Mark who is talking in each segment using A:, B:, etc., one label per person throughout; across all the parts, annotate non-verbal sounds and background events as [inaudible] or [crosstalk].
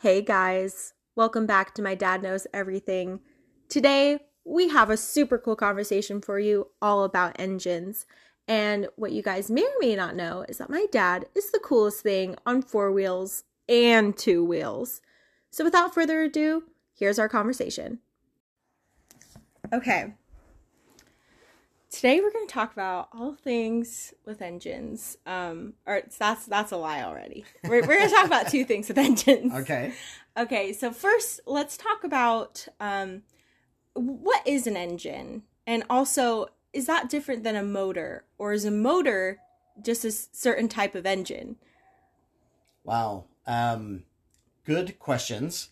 A: Hey guys, welcome back to My Dad Knows Everything. Today, we have a super cool conversation for you all about engines. And what you guys may or may not know is that my dad is the coolest thing on four wheels and two wheels. So, without further ado, here's our conversation. Okay. Today we're going to talk about all things with engines. Um, or that's that's a lie already. We're, we're going to talk about two [laughs] things with engines.
B: Okay.
A: Okay, so first, let's talk about um, what is an engine, and also is that different than a motor, or is a motor just a certain type of engine?
B: Wow. Um, good questions.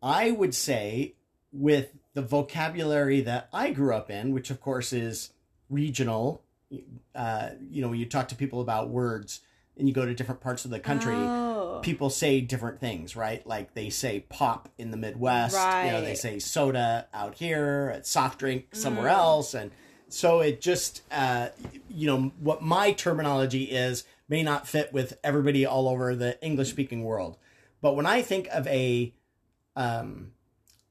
B: I would say, with the vocabulary that I grew up in, which of course is regional, uh, you know, when you talk to people about words and you go to different parts of the country,
A: Oh.
B: people say different things, right? Like they say pop in the Midwest, you know, they say soda out here, soft drink somewhere
A: Mm.
B: else, and so it just, uh, you know, what my terminology is may not fit with everybody all over the English speaking world. But when I think of a, um,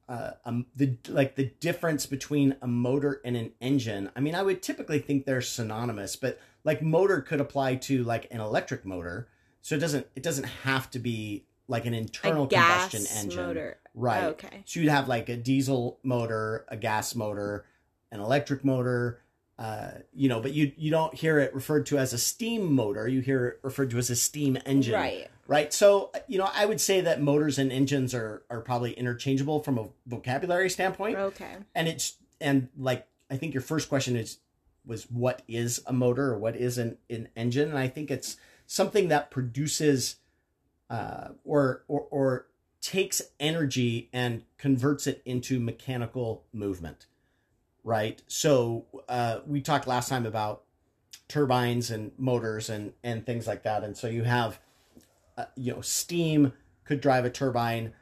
B: uh, um, the like the difference between a motor and an engine. I mean, I would typically think they're synonymous, but like motor could apply to like an electric motor, so it doesn't it doesn't have to be like an internal combustion engine,
A: motor.
B: right?
A: Okay.
B: So you'd have like a diesel motor, a gas motor, an electric motor. Uh, you know, but you you don't hear it referred to as a steam motor. You hear it referred to as a steam engine
A: Right.
B: Right? So you know i would say that motors and engines are are probably interchangeable from a vocabulary standpoint.
A: Okay.
B: and it's and like i think your first question is was what is a motor or what is an, an engine? And i think it's something that produces uh or or or takes energy and converts it into mechanical movement. Right? So uh we talked last time about turbines and motors and and things like that. And so you have uh, you know steam could drive a turbine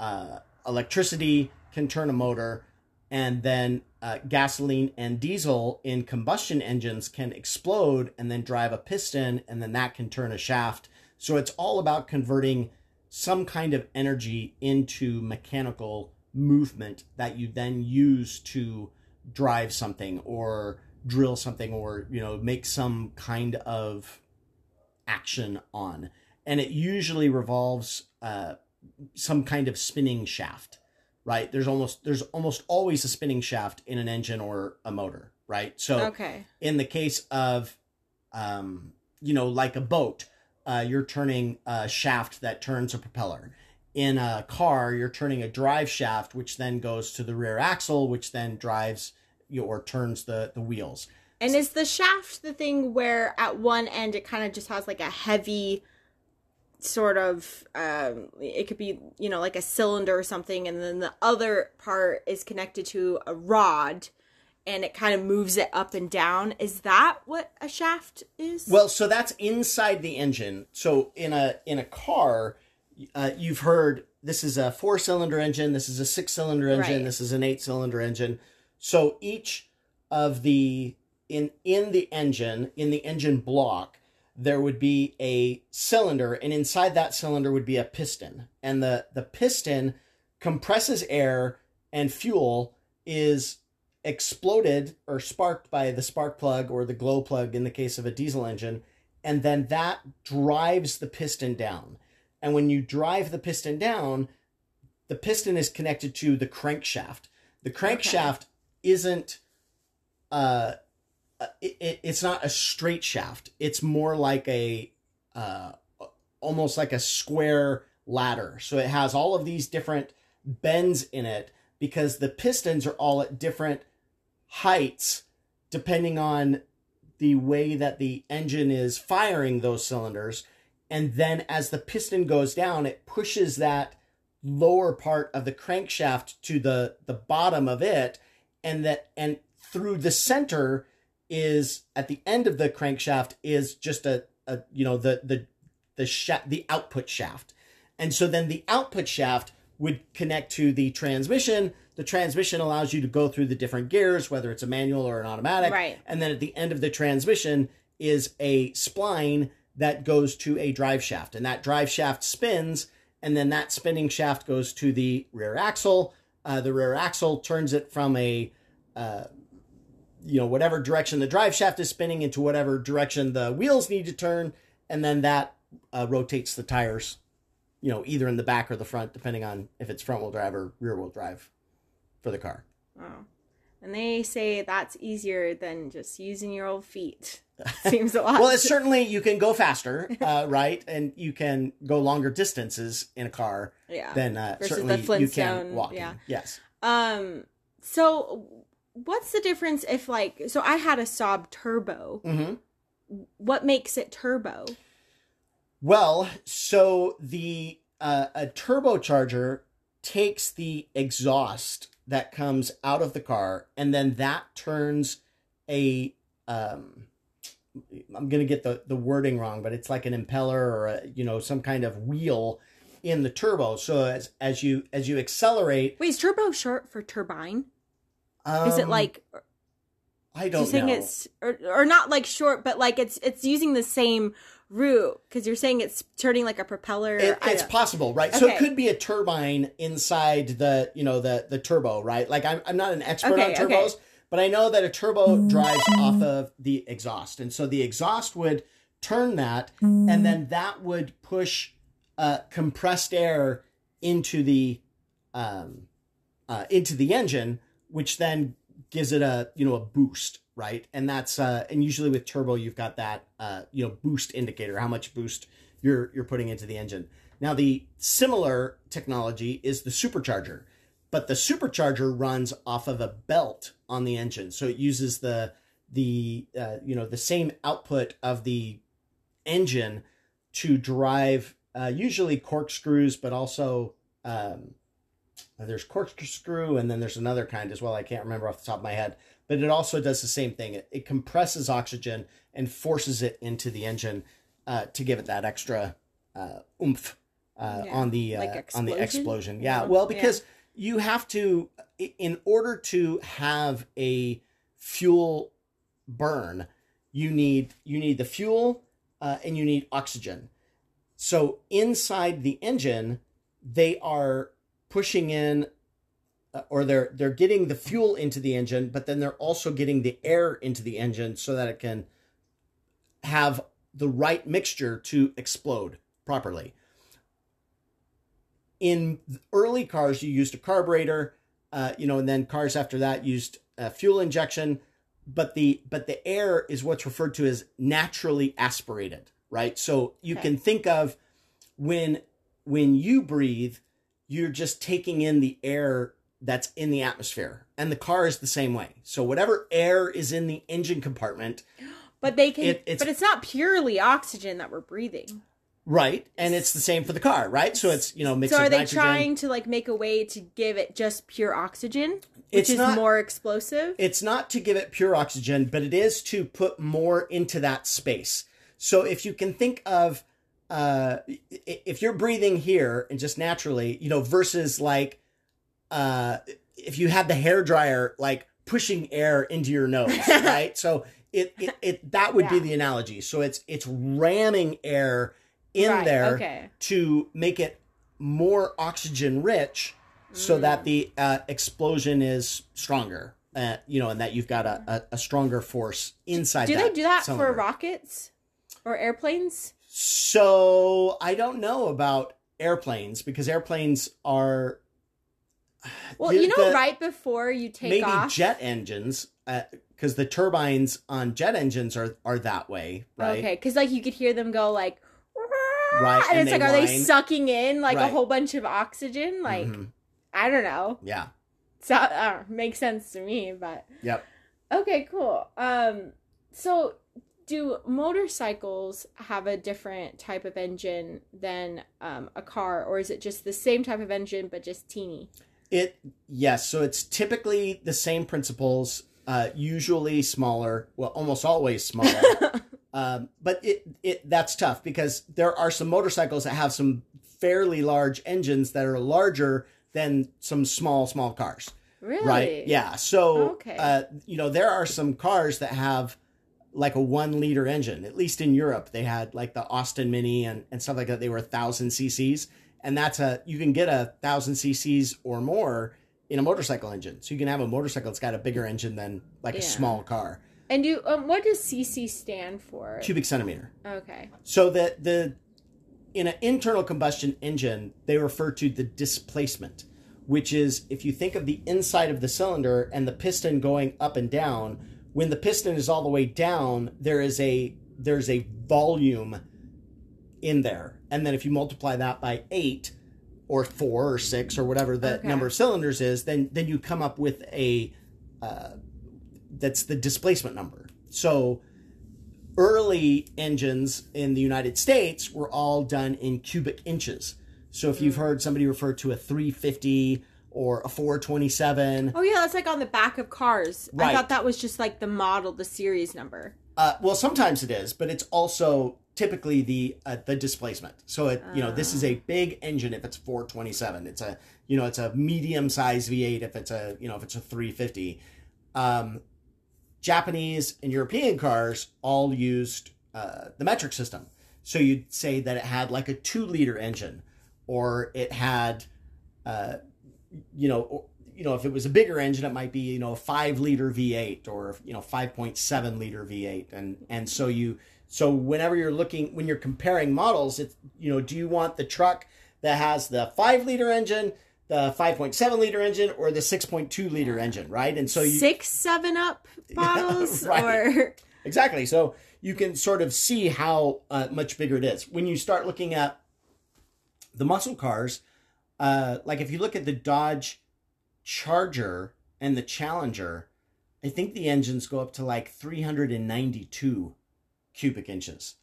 B: uh, electricity can turn a motor and then uh, gasoline and diesel in combustion engines can explode and then drive a piston and then that can turn a shaft. So it's all about converting some kind of energy into mechanical movement that you then use to drive something or drill something or you know make some kind of action on and it usually revolves uh, some kind of spinning shaft right? There's almost there's almost always a spinning shaft in an engine or a motor right? So
A: Okay.
B: in the case of um, you know like a boat uh, you're turning a shaft that turns a propeller. In a car you're turning a drive shaft which then goes to the rear axle which then drives you know, or turns the the wheels.
A: And is the shaft the thing where at one end it kind of just has like a heavy sort of um it could be you know like a cylinder or something and then the other part is connected to a rod and it kind of moves it up and down is that what a shaft is
B: Well, so that's inside the engine. So in a in a car, uh, you've heard this is a four cylinder engine, this is a six cylinder engine,
A: Right.
B: this is an eight cylinder engine. So each of the in in the engine in the engine block there would be a cylinder and inside that cylinder would be a piston. And the the piston compresses air and fuel is exploded or sparked by the spark plug or the glow plug in the case of a diesel engine and then that drives the piston down. And when you drive the piston down the piston is connected to the crankshaft. The crankshaft isn't uh uh, it, it, it's not a straight shaft. It's more like a uh almost like a square ladder. So it has all of these different bends in it because the pistons are all at different heights depending on the way that the engine is firing those cylinders. And then as the piston goes down it pushes that lower part of the crankshaft to the the bottom of it and that and through the center is at the end of the crankshaft is just a, a you know the the the shaft the output shaft and so then the output shaft would connect to the transmission the transmission allows you to go through the different gears whether it's a manual or an automatic
A: Right.
B: and then at the end of the transmission is a spline that goes to a drive shaft and that drive shaft spins and then that spinning shaft goes to the rear axle. Uh, the rear axle turns it from a uh, you know whatever direction the drive shaft is spinning into whatever direction the wheels need to turn, and then that uh, rotates the tires. You know, either in the back or the front, depending on if it's front wheel drive or rear wheel drive for the car.
A: Oh. And they say that's easier than just using your old feet. [laughs] Seems a lot.
B: well, it's certainly you can go faster, uh, [laughs] right, and you can go longer distances in a car
A: yeah.
B: than uh,
A: Versus
B: certainly you can walking.
A: yeah.
B: Yes.
A: Um. So, what's the difference if like so I had a Saab Turbo.
B: hmm
A: What makes it turbo?
B: Well, so the uh, a turbocharger takes the exhaust that comes out of the car, and then that turns a um, I'm gonna get the the wording wrong, but it's like an impeller or a, you know some kind of wheel in the turbo. So as as you as you accelerate,
A: Wait, is turbo short for turbine? Is it
B: um,
A: like
B: I
A: you're
B: don't
A: saying
B: know.
A: it's or, or not like short, but like it's it's using the same route because you're saying it's turning like a propeller.
B: It, it's possible, right? So it could be a turbine inside the, you know, the the turbo, right? Like I'm I'm not an expert
A: Okay,
B: on
A: okay.
B: turbos, but I know that a turbo drives off of the exhaust, and so the exhaust would turn that, and then that would push uh, compressed air into the um, uh, into the engine, which then gives it a you know a boost, right? And that's uh, and usually with turbo, you've got that uh, you know boost indicator, how much boost you're you're putting into the engine. Now the similar technology is the supercharger, but the supercharger runs off of a belt on the engine, so it uses the the uh, you know the same output of the engine to drive uh, usually corkscrews, but also um, there's corkscrew and then there's another kind as well. I can't remember off the top of my head, but it also does the same thing. It, it compresses oxygen and forces it into the engine uh, to give it that extra uh, oomph uh,
A: Yeah,
B: on the uh,
A: like
B: on the
A: explosion?
B: Yeah,
A: Yeah.
B: well,
A: Yeah.
B: because you have to, in order to have a fuel burn, you need you need the fuel uh, and you need oxygen. So inside the engine, they are pushing in uh, or they're they're getting the fuel into the engine, but then they're also getting the air into the engine so that it can have the right mixture to explode properly. In early cars, you used a carburetor, uh, you know, and then cars after that used uh, fuel injection. But the but the air is what's referred to as naturally aspirated, right? So you
A: Okay.
B: can think of when when you breathe, you're just taking in the air that's in the atmosphere, and the car is the same way. So whatever air is in the engine compartment, [gasps]
A: But they can.
B: It- it's-
A: but it's not purely oxygen that we're breathing.
B: right, and it's the same for the car, right? So it's you know mix
A: So are they
B: nitrogen.
A: trying to like make a way to give it just pure oxygen, which
B: It's
A: is
B: not-
A: more explosive?
B: It's not to give it pure oxygen, but it is to put more into that space. So if you can think of uh, if you're breathing here and just naturally, you know, versus like uh, if you had the hair dryer like pushing air into your nose, [laughs] right? So it, it, it that would be the analogy. So it's it's ramming air in
A: Right,
B: there
A: Okay.
B: to make it more oxygen rich so
A: Mm.
B: that the uh, explosion is stronger uh, you know and that you've got a, a, a stronger force inside
A: Do they do that for rockets or airplanes?
B: So i don't know about airplanes because airplanes are [sighs]
A: Well,
B: The-
A: you know,
B: the-
A: right before you take
B: maybe
A: off.
B: jet engines because the turbines on jet engines are are that way right
A: Okay, because like you could hear them go like.
B: Right,
A: and,
B: and
A: it's like, are they sucking in like a whole bunch of oxygen? Like,
B: Mhm.
A: I don't know.
B: yeah
A: So uh, makes sense to me, but
B: yep
A: okay, cool. Um, so do motorcycles have a different type of engine than um, a car, or is it just the same type of engine but just teeny?
B: It yes, so it's typically the same principles, uh, usually smaller. Well, almost always smaller. [laughs] um, but it it that's tough because there are some motorcycles that have some fairly large engines that are larger than some small small cars.
A: Really?
B: Right? Yeah. So
A: Okay.
B: uh, you know there are some cars that have like a one liter engine. At least in Europe, they had like the Austin Mini and and stuff like that. They were a thousand cc's, and that's a you can get a thousand cc's or more in a motorcycle engine. So you can have a motorcycle that's got a bigger engine than like a small car.
A: And you, um, what does CC stand for?
B: Cubic centimeter.
A: Okay.
B: So that the in an internal combustion engine, they refer to the displacement, which is if you think of the inside of the cylinder and the piston going up and down, when the piston is all the way down, there is a there's a volume in there. And then if you multiply that by 8 or 4 or 6 or whatever the
A: Okay.
B: number of cylinders is, then then you come up with a uh, that's the displacement number. So early engines in the United States were all done in cubic inches. So if you've heard somebody refer to a 350 or a 427,
A: Oh yeah, that's like on the back of cars. I thought that was just like the model, the series number.
B: uh, well, sometimes it is, but it's also typically the uh, the displacement. So it you know this is a big engine if it's 427. It's a you know it's a medium size V8 if it's a you know if it's a 350. Um, Japanese and European cars all used uh, the metric system. So you'd say that it had like a two liter engine, or it had, uh, you know, you know, if it was a bigger engine, it might be you know a five liter V8 or you know 5.7 liter V8, and and so you so whenever you're looking when you're comparing models, it's you know, do you want the truck that has the five liter engine? The 5.7 liter engine or the 6.2 liter engine, right? And so you
A: Six Seven Up [laughs] bottles, [laughs]
B: right.
A: or
B: Exactly. So you can sort of see how uh, much bigger it is. When you start looking at the muscle cars, uh, like if you look at the Dodge Charger and the Challenger, I think the engines go up to like 392 cubic inches.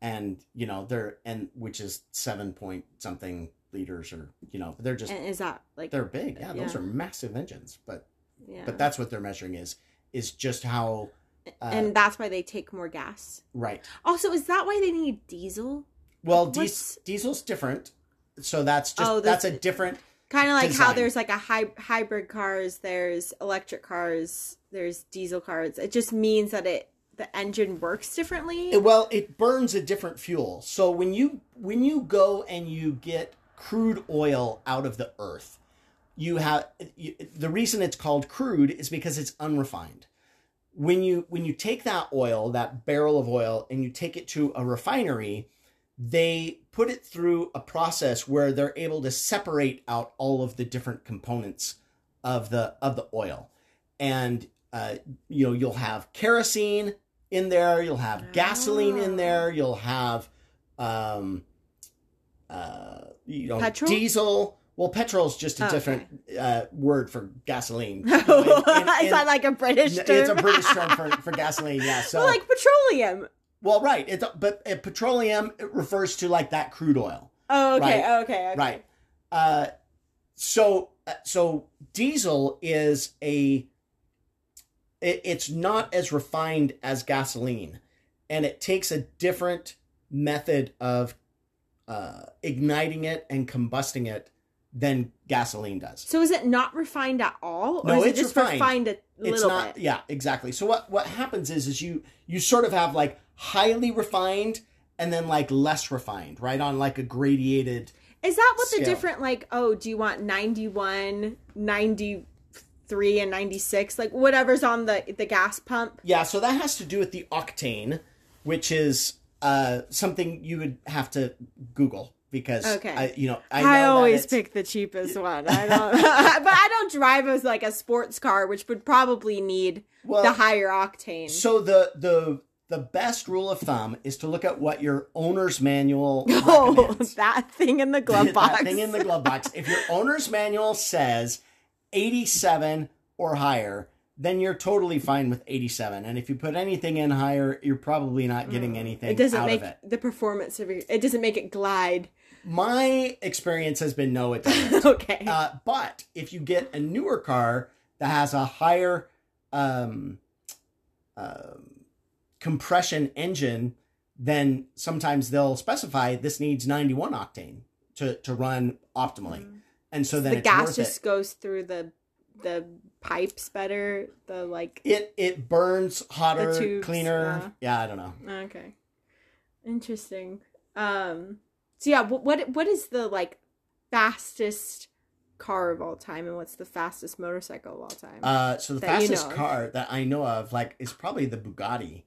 B: And, you know, they're, and which is seven point something liters or, you know, they're just,
A: and is that like
B: they're big. Yeah, those are massive engines. But,
A: yeah.
B: but that's what they're measuring is, is just how, uh,
A: and that's why they take more gas.
B: right.
A: Also, is that why they need diesel?
B: Well, dies- diesel's different, so that's just
A: Oh,
B: that's a different.
A: Kind of like how there's like a hy- hybrid cars, there's electric cars, there's diesel cars. It just means that it the engine works differently.
B: Well, it burns a different fuel. So when you when you go and you get crude oil out of the earth, you have you, the reason it's called crude is because it's unrefined. When you when you take that oil, that barrel of oil, and you take it to a refinery, they put it through a process where they're able to separate out all of the different components of the of the oil and uh, you know you'll have kerosene in there you'll have gasoline in
A: Oh.
B: there you'll have um uh you know
A: Petrol?
B: diesel well petrol's just a
A: Oh,
B: different uh, word for gasoline You know, in- in-
A: is that like a British term?
B: it's a british term for, [laughs] for gasoline yeah so
A: well, like petroleum.
B: Well right it's but uh, petroleum it refers to like that crude oil
A: Oh, okay,
B: Right.
A: okay, okay.
B: Right. Uh, so uh, so diesel is a it, it's not as refined as gasoline, and it takes a different method of uh, igniting it and combusting it than gasoline does.
A: So is it not refined at all, or
B: No,
A: is it
B: it's
A: just
B: refined.
A: refined a
B: It's
A: little
B: not.
A: bit?
B: Yeah, exactly. So what what happens is is you you sort of have like highly refined and then like less refined, right on like a gradiated.
A: Is that what the different like? Oh, do you want 91, 93, and ninety six? Like whatever's on the the gas pump.
B: Yeah, so that has to do with the octane, which is uh, something you would have to Google because
A: Okay.
B: I, you know I,
A: I,
B: know that
A: always pick the cheapest one. I don't, [laughs] but I don't drive as like a sports car, which would probably need
B: Well,
A: the higher octane.
B: So the the the best rule of thumb is to look at what your owner's manual [laughs]
A: oh, that thing in the glove [laughs] box.
B: that thing in the glove box. If your owner's manual says 87 or higher, then you're totally fine with 87. And if you put anything in higher, you're probably not getting anything
A: Mm. it doesn't
B: out
A: make
B: of it.
A: the performance of your. It doesn't make it glide.
B: My experience has been no, it doesn't. [laughs]
A: okay.
B: Uh, but if you get a newer car that has a higher um, um compression engine, then sometimes they'll specify this needs 91 octane to, to run optimally. And so then
A: the gas just
B: it.
A: goes through the the pipes better. The like.
B: It it burns hotter,
A: tubes,
B: cleaner.
A: uh.
B: yeah, I don't know.
A: Okay. Interesting. Um. So yeah, what what what is the like fastest car of all time and what's the fastest motorcycle of all time?
B: Uh, so the
A: That you
B: fastest
A: know
B: car that I know of, like, is probably the Bugatti.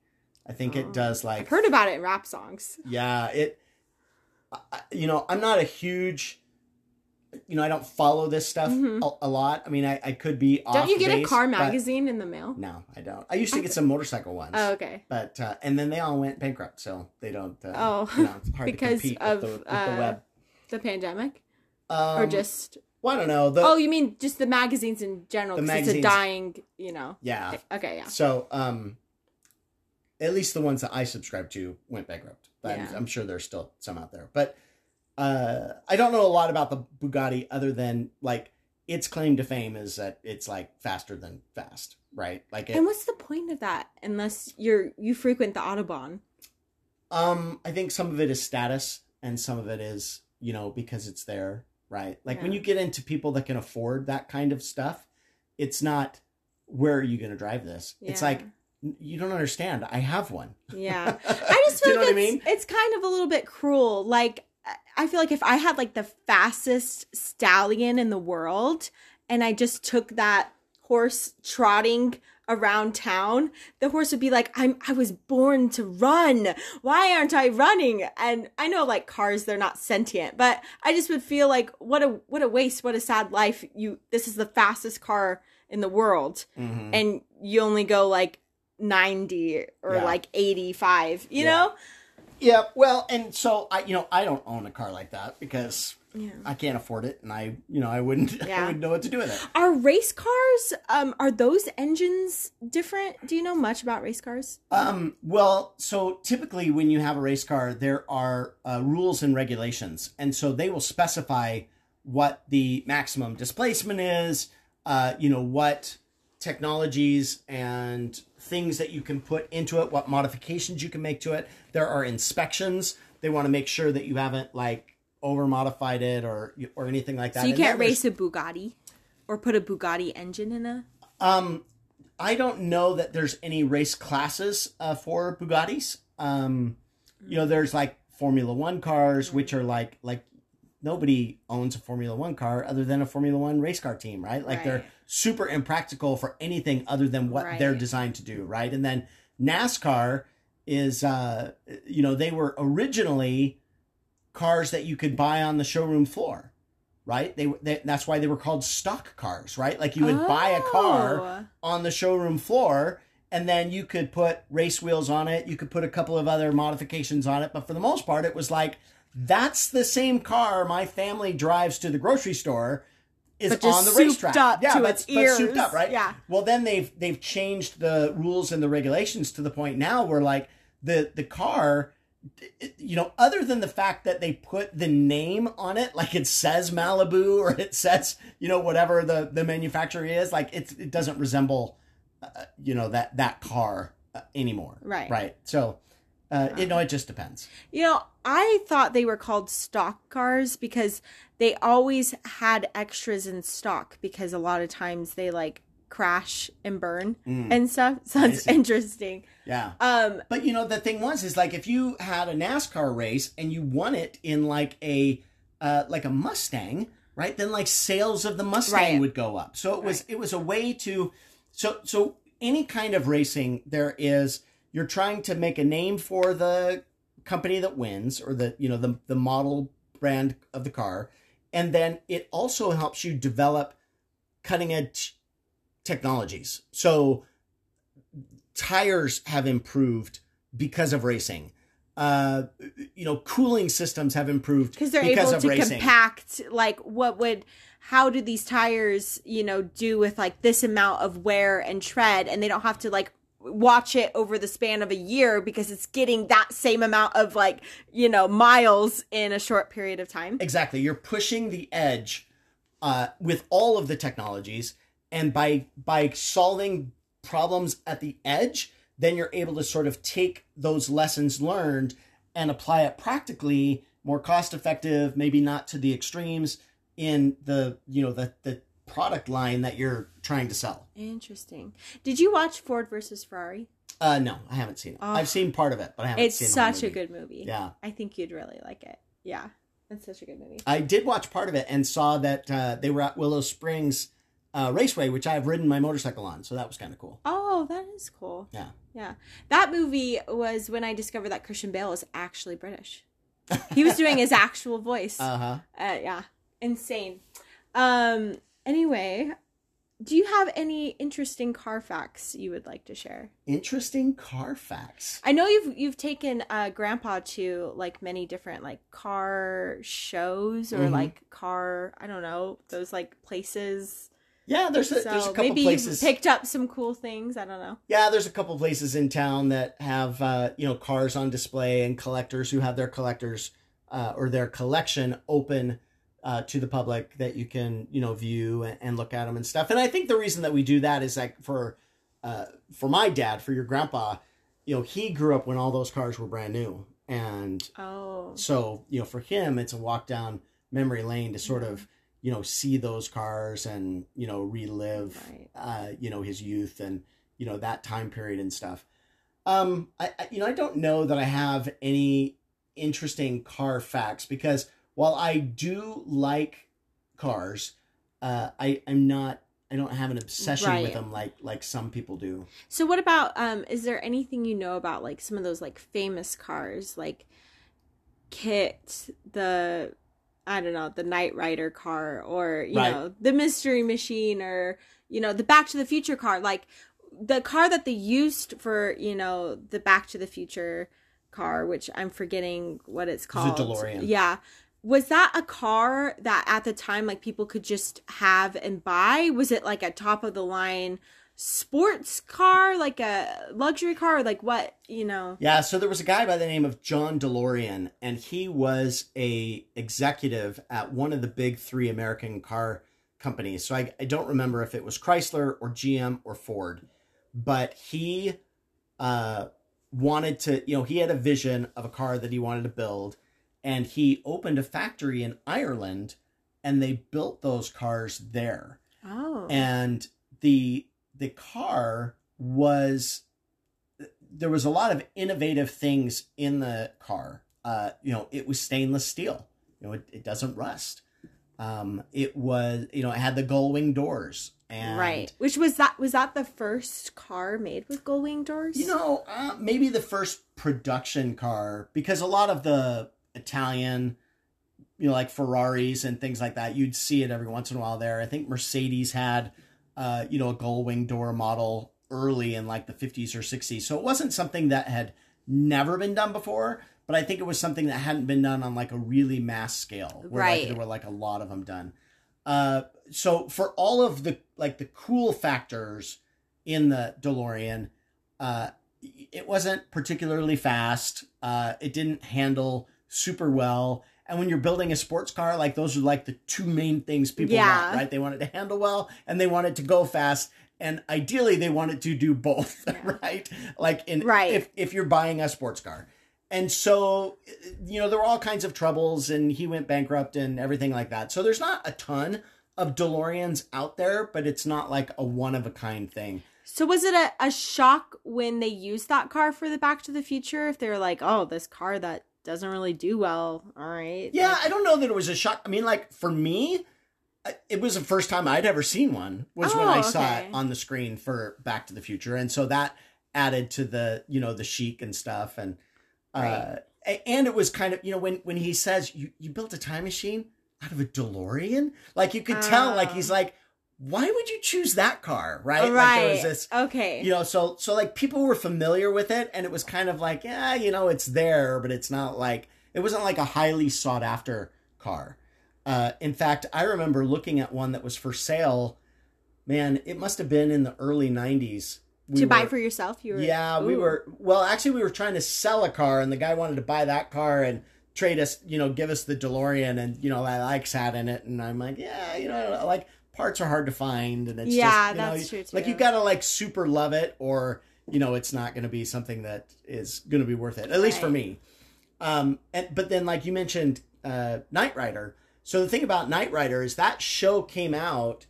B: I think
A: Oh.
B: it does like
A: I've heard about it in rap songs.
B: Yeah, it. I- You know, I'm not a huge. You know, I don't follow this stuff
A: Mhm.
B: a, a lot. I mean, I, I could be.
A: Don't you get a car magazine in the mail?
B: No, I don't. I used to get some motorcycle ones,
A: Oh, okay.
B: but uh, and then they all went bankrupt, so they don't. Uh,
A: Oh,
B: you know, it's [laughs] hard
A: because
B: to compete
A: of,
B: with the, with
A: uh,
B: the web.
A: The pandemic?
B: Um,
A: or just.
B: well, I don't know. The,
A: oh, you mean just the magazines in general?
B: The
A: Because it's a dying, you know.
B: yeah.
A: Okay, yeah.
B: So, um, at least the ones that I subscribe to went bankrupt, but
A: Yeah.
B: I'm sure there's still some out there. But uh, I don't know a lot about the Bugatti other than like its claim to fame is that it's like faster than fast, right? Like it,
A: And what's the point of that unless you're you frequent the Autobahn?
B: um, I think some of it is status and some of it is you know because it's there, right? Like when you get into people that can afford that kind of stuff, it's not where are you going to drive this? It's like you don't understand. I have one.
A: Yeah. [laughs] I just feel
B: you know
A: like
B: what I mean?
A: it's kind of a little bit cruel. Like I- feel like if I had like the fastest stallion in the world and I just took that horse trotting around town, the horse would be like, I'm I was born to run. Why aren't I running? And I know like cars, they're not sentient, but I just would feel like what a what a waste, what a sad life. You this is the fastest car in the world
B: Mhm.
A: and you only go like 90 or
B: Yeah.
A: like 85 you
B: Yeah.
A: know
B: Yeah, well, and so I, you know, I don't own a car like that because
A: yeah
B: I can't afford it, and I, you know, I wouldn't, [laughs]
A: Yeah.
B: I wouldn't know what to do with it.
A: are race cars um are those engines different do you know much about race cars
B: Um, well, so typically when you have a race car, there are uh, rules and regulations, and so they will specify what the maximum displacement is. Uh, you know what technologies and things that you can put into it, what modifications you can make to it. There are inspections. They want to make sure that you haven't like over modified it or or anything like that.
A: so you
B: And
A: can't race a bugatti or put a bugatti engine in a
B: Um, I don't know that there's any race classes uh, for Bugattis. Um, you know, there's like Formula One cars, which are like like nobody owns a Formula One car other than a Formula One race car team, right? Like they're super impractical for anything other than what
A: Right.
B: they're designed to do, right? And then NASCAR is, uh, you know, they were originally cars that you could buy on the showroom floor, right? They, they that's why they were called stock cars, right? Like you would buy a car
A: Oh.
B: on the showroom floor and then you could put race wheels on it you could put a couple of other modifications on it but for the most part it was like that's the same car my family drives to the grocery store is
A: But
B: on the racetrack.
A: up
B: yeah
A: to
B: but,
A: its
B: but souped up right?
A: Yeah.
B: well then they've they've changed the rules and the regulations to the point now where like the the car you know other than the fact that they put the name on it like it says malibu or it says you know whatever the the manufacturer is like it's it doesn't resemble uh, you know that that car uh, anymore.
A: Right.
B: right. So uh you know it just depends
A: You know, I thought they were called stock cars because they always had extras in stock because a lot of times they like crash and burn
B: Mm.
A: and stuff. [laughs] So
B: I
A: interesting.
B: yeah
A: Um
B: But you know the thing was is like if you had a NASCAR race and you won it in like a uh, like a Mustang, right? Then like sales of the Mustang
A: Right.
B: would go up. So it was it was a way to so so any kind of racing there is you're trying to make a name for the company that wins or the you know the the model brand of the car and then it also helps you develop cutting edge technologies. So tires have improved because of racing. Uh, you know, cooling systems have improved
A: because they're
B: because
A: able
B: of
A: to
B: racing.
A: compact like what would how do these tires you know do with like this amount of wear and tread and they don't have to like watch it over the span of a year because it's getting that same amount of like you know miles in a short period of time
B: Exactly. You're pushing the edge uh, with all of the technologies, and by by solving problems at the edge, then you're able to sort of take those lessons learned and apply it practically, more cost effective, maybe not to the extremes in the you know the the product line that you're trying to sell.
A: interesting did you watch ford versus ferrari
B: Uh, no, I haven't seen it.
A: Oh.
B: I've seen part of it, but I haven't
A: it's
B: seen whole
A: such a good movie
B: Yeah.
A: i think you'd really like it yeah That's such a good movie.
B: I did watch part of it and saw that uh, they were at Willow Springs uh, Raceway, which I've ridden my motorcycle on, so that was kind of cool.
A: Oh, that is cool.
B: Yeah.
A: Yeah. That movie was when I discovered that Christian Bale is actually British. He was doing his [laughs] actual voice.
B: Uh huh.
A: Uh, yeah. Insane. Um anyway, do you have any interesting car facts you would like to share?
B: Interesting car facts.
A: I know you've you've taken uh grandpa to like many different like car shows or
B: Mhm.
A: like car I don't know, those like places.
B: Yeah, there's a,
A: so
B: there's a couple
A: maybe
B: places.
A: you've picked up some cool things. I don't know.
B: Yeah, there's a couple places in town that have uh, you know cars on display and collectors who have their collectors uh, or their collection open uh, to the public that you can you know view and, and look at them and stuff. And I think the reason that we do that is like for uh, for my dad, for your grandpa, you know, he grew up when all those cars were brand new, and
A: Oh.
B: so you know for him it's a walk down memory lane to sort of you know see those cars and you know relive
A: Right.
B: uh you know his youth and you know that time period and stuff um I, I you know i don't know that i have any interesting car facts because while i do like cars uh i i'm not i don't have an obsession
A: Right.
B: with them like like some people do
A: So what about um is there anything you know about like some of those like famous cars like KITT, the I don't know, the Knight Rider car or you
B: Right.
A: know, the Mystery Machine or you know, the Back to the Future car like the car that they used for, you know, the Back to the Future car which I'm forgetting what it's
B: It's a
A: called.
B: DeLorean.
A: Yeah. Was that a car that at the time like people could just have and buy? Was it like a top of the line sports car, like a luxury car, or like what, you know?
B: Yeah, so there was a guy by the name of John DeLorean, and he was a executive at one of the big three American car companies. So I, I don't remember if it was Chrysler or GM or Ford, but he uh, wanted to, you know, he had a vision of a car that he wanted to build, and he opened a factory in Ireland, and they built those cars there
A: Oh.
B: and the the car was there was a lot of innovative things in the car uh you know it was stainless steel you know it, it doesn't rust um it was you know it had the gull wing doors and
A: right. Which was that was that the first car made with gull wing doors?
B: you know uh, maybe the first production car because a lot of the italian you know like ferraris and things like that. You'd see it every once in a while there. I think mercedes had uh you know a gull wing door model early in like the 50s or 60s so it wasn't something that had never been done before but i think it was something that hadn't been done on like a really mass scale where like, there were like a lot of them done. Uh so for all of the like the cool factors in the delorean uh it wasn't particularly fast. Uh, it didn't handle super well. And when you're building a sports car, like those are like the two main things people
A: Yeah.
B: want, right? They want it to handle well and they want it to go fast. And ideally they want it to do both, [laughs]
A: Yeah.
B: right? Like in
A: Right.
B: if if you're buying a sports car. And so you know, there were all kinds of troubles and he went bankrupt and everything like that. So there's not a ton of DeLoreans out there, but it's not like a one of a kind thing.
A: So was it a, a shock when they used that car for the Back to the Future? If they were like, oh, this car that doesn't really do well, all right.
B: Yeah,
A: Like,
B: I don't know that it was a shock. I mean, like for me, it was the first time I'd ever seen one. Was when
A: Oh,
B: I saw it on the screen for Back to the Future, and so that added to the you know the chic and stuff, and uh,
A: Right.
B: a- and it was kind of you know when when he says you you built a time machine out of a DeLorean, like you could tell, like
A: Oh.
B: he's like, why would you choose that car, right?
A: right.
B: Like there was this
A: okay.
B: you know so so like people were familiar with it and it was kind of like yeah you know it's there but it's not like it wasn't like a highly sought after car uh in fact i remember looking at one that was for sale man it must have been in the early 90s We
A: to buy for yourself, you were
B: yeah we were well actually we were trying to sell a car and the guy wanted to buy that car and trade us you know give us the delorean and you know i like sat in it and i'm like yeah you know like parts are hard to find and it's
A: Yeah,
B: just you know,
A: that's true,
B: like
A: too.
B: you gotta like super love it or you know it's not gonna be something that is gonna be worth it at least for me um and but then like you mentioned uh knight rider so the thing about knight rider is that show came out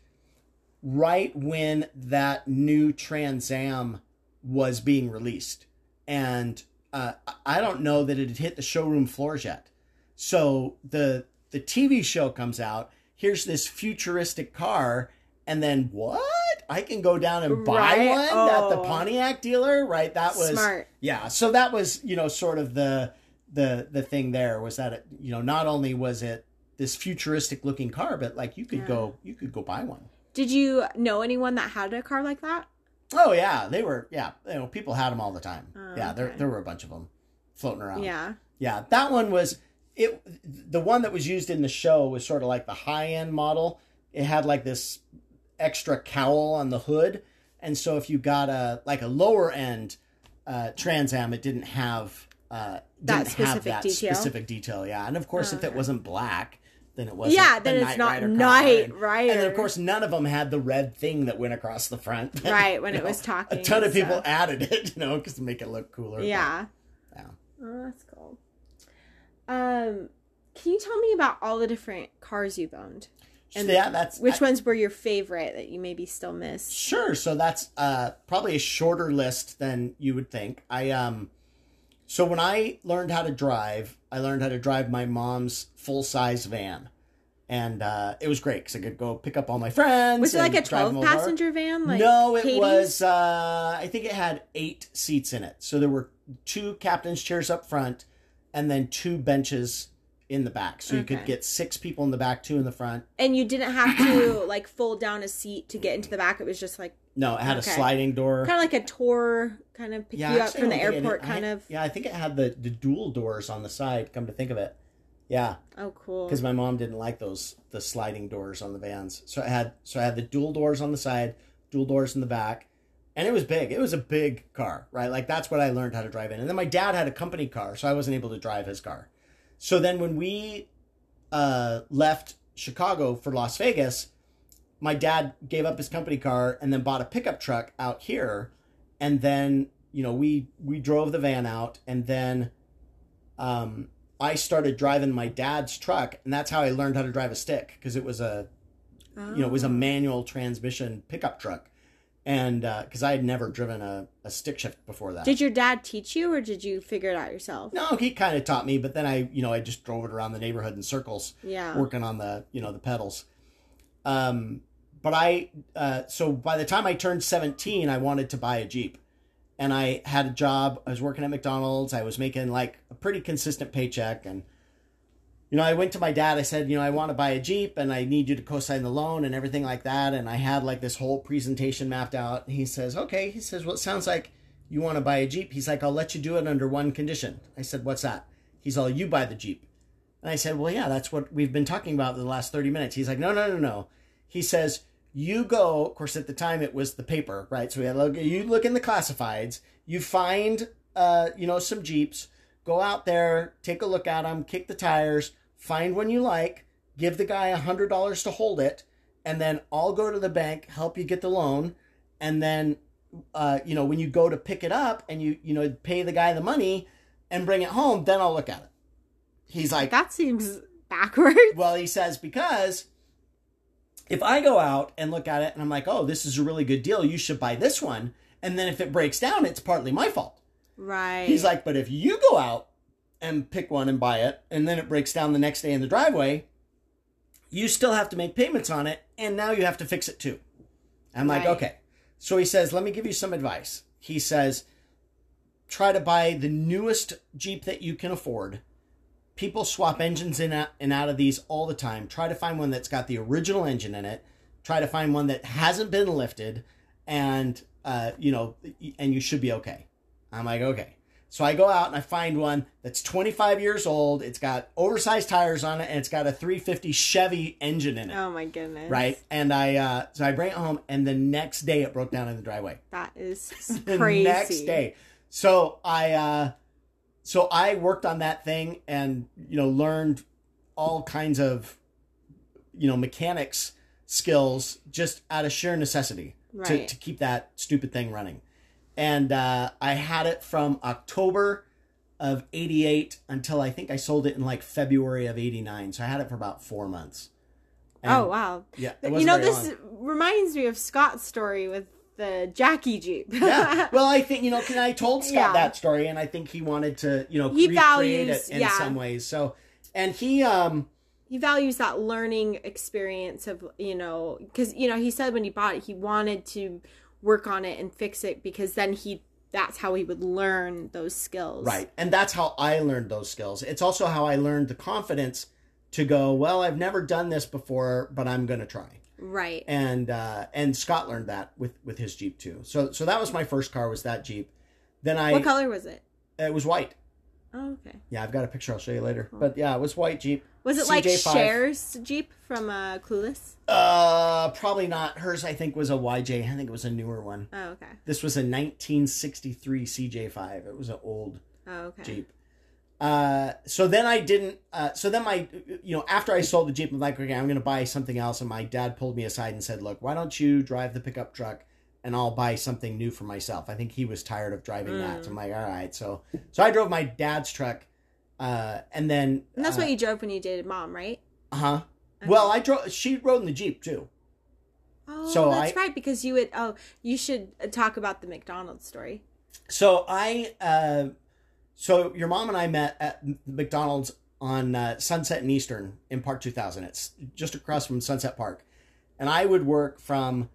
B: right when that new trans am was being released and uh, i don't know that it had hit the showroom floors yet So the the TV show comes out. Here's this futuristic car, and then what? I can go down and buy
A: Right.
B: one at the
A: Oh.
B: Pontiac dealer, right? That was
A: Smart.
B: yeah. So that was you know sort of the the the thing there was that it, you know not only was it this futuristic looking car, but like you could
A: Yeah.
B: go you could go buy one.
A: Did you know anyone that had a car like that?
B: Oh yeah, they were yeah. You know people had them all the time.
A: Oh,
B: yeah, there there were a bunch of them floating around.
A: Yeah.
B: Yeah, that one was it. The one that was used in the show was sort of like the high end model. It had like this extra cowl on the hood, and so if you got a like a lower end uh, Trans Am, it didn't have uh,
A: That
B: didn't have
A: specific
B: that
A: detail?
B: specific detail. Yeah, and of course,
A: Oh,
B: if it wasn't black, then it wasn't.
A: Yeah,
B: the
A: then it's
B: Knight
A: not
B: night car.
A: Knight
B: And- then of course, none of them had the red thing that went across the front. [laughs]
A: Right, when it was
B: know,
A: talking
B: A ton of people added it, [laughs] you know, because to make it look cooler. but-
A: Yeah.
B: Yeah.
A: Oh, that's cool. Um, can you tell me about all the different cars you've owned?
B: So,
A: And
B: yeah, that's
A: Which
B: I-
A: ones were your favorite that you maybe still miss?
B: Sure. So that's uh, probably a shorter list than you would think. I um, so when I learned how to drive, I learned how to drive my mom's full size van, and uh, it was great because I could go pick up all my friends.
A: Was it like a twelve passenger van? Like
B: no, it
A: Katie's?
B: was. Uh, I think it had eight seats in it. So there were two captain's chairs up front, and then two benches in the back. So you could get six people in the back, two in the front.
A: And you didn't have to [coughs] like fold down a seat to get into the back. It was just like
B: No, it had
A: Okay.
B: a sliding door.
A: kind of like a tour, kind of pick you up from the
B: I it
A: airport,
B: I-
A: kind of.
B: Yeah, I think it had the, the dual doors on the side. Come to think of it, yeah,
A: Oh, cool.
B: because my mom didn't like those the sliding doors on the vans. So I had so I had the dual doors on the side, dual doors in the back, and it was big. It was a big car, right? Like that's what I learned how to drive in. And then my dad had a company car, so I wasn't able to drive his car. So then when we uh, left Chicago for Las Vegas, my dad gave up his company car and then bought a pickup truck out here, and then you know we we drove the van out, and then um, I started driving my dad's truck, and that's how I learned how to drive a stick because it was a you know it was a
A: Oh.
B: manual transmission pickup truck, and because I had never driven a, a stick shift before that.
A: Did your dad teach you, or did you figure it out yourself?
B: no, he kind of taught me, but then I, you know, I just drove it around the neighborhood in circles
A: Yeah.
B: working on the you know the pedals um but i uh so by the time i turned 17 i wanted to buy a jeep and i had a job i was working at mcdonald's i was making like a pretty consistent paycheck and you know i went to my dad i said you know i want to buy a jeep and i need you to co-sign the loan and everything like that and i had like this whole presentation mapped out. And he says okay he says well it sounds like you want to buy a jeep. He's like i'll let you do it under one condition. I said what's that? He's all you buy the jeep. And I said, Well, yeah, that's what we've been talking about the last 30 minutes. He's like, No, no, no, no. He says, You go, of course, at the time it was the paper, right? So we had you look in the classifieds, you find, uh, you know, some Jeeps, go out there, take a look at them, kick the tires, find one you like, give the guy a $100 to hold it, and then I'll go to the bank, help you get the loan, and then, uh, you know, when you go to pick it up and you, you know, pay the guy the money and bring it home, then I'll look at it. He's like,
A: that seems backwards.
B: well, he says, because if I go out and look at it and I'm like, oh, this is a really good deal, you should buy this one. And then if it breaks down, it's partly my fault.
A: Right.
B: He's like, but if you go out and pick one and buy it, and then it breaks down the next day in the driveway, you still have to make payments on it, and now you have to fix it too. I'm like, okay. So he says, let me give you some advice. He says, try to buy the newest Jeep that you can afford. People swap engines in and out of these all the time. Try to find one that's got the original engine in it. Try to find one that hasn't been lifted, and uh, you know, and you should be okay. I'm like, okay. So I go out and I find one that's 25 years old. It's got oversized tires on it, and it's got a 350 Chevy engine in it.
A: oh my goodness.
B: Right, and I uh, so I bring it home, and the next day it broke down in the driveway
A: That is [laughs]
B: the
A: crazy.
B: next day. So I uh so I worked on that thing and you know learned all kinds of you know mechanics skills just out of sheer necessity to, to keep that stupid thing running. And uh, I had it from October of 88 until I think I sold it in like February of 89. So I had it for about four months. And,
A: oh wow.
B: Yeah.
A: You know, this
B: long.
A: reminds me of Scott's story with the Jackie Jeep.
B: yeah. [laughs] Well, I think you know, I told Scott
A: Yeah.
B: that story, and I think he wanted to, you know,
A: He
B: recreate
A: values-
B: it in
A: yeah.
B: some ways. So, and he um
A: he values that learning experience of you know because you know he said when he bought it he wanted to work on it and fix it because then he that's how he would learn those skills.
B: Right. And that's how i learned those skills. It's also how i learned the confidence to go well i've never done this before but i'm going to try.
A: Right.
B: And uh and scott learned that with with his jeep too. So so that was my first car was that jeep. Then i
A: what color was it?
B: It was white.
A: Oh okay.
B: Yeah i've got a picture i'll show you later. But yeah it was white jeep
A: was it like
B: CJ5.
A: Cher's Jeep from uh, Clueless?
B: uh probably not hers i think was a yj i think it was a newer one
A: Oh, okay.
B: this was a 1963 cj5 it was an old
A: Oh, okay.
B: Jeep. Uh, so then I didn't. Uh, so then my, you know, after I sold the Jeep, I'm like, okay, I'm going to buy something else. And my dad pulled me aside and said, look, why don't you drive the pickup truck, and I'll buy something new for myself. I think he was tired of driving that. So I'm like, all right. So so I drove my dad's truck, uh, and then
A: And that's
B: uh,
A: what you drove when you dated mom, right?
B: uh-huh. Well, I drove. She rode in the Jeep too.
A: Oh,
B: So
A: that's
B: I-
A: right. Because you would. Oh, you should uh, talk about the McDonald's story.
B: So I, uh, so your mom and I met at McDonald's on uh, Sunset and Eastern in Park 2000. It's just across from Sunset Park, and I would work from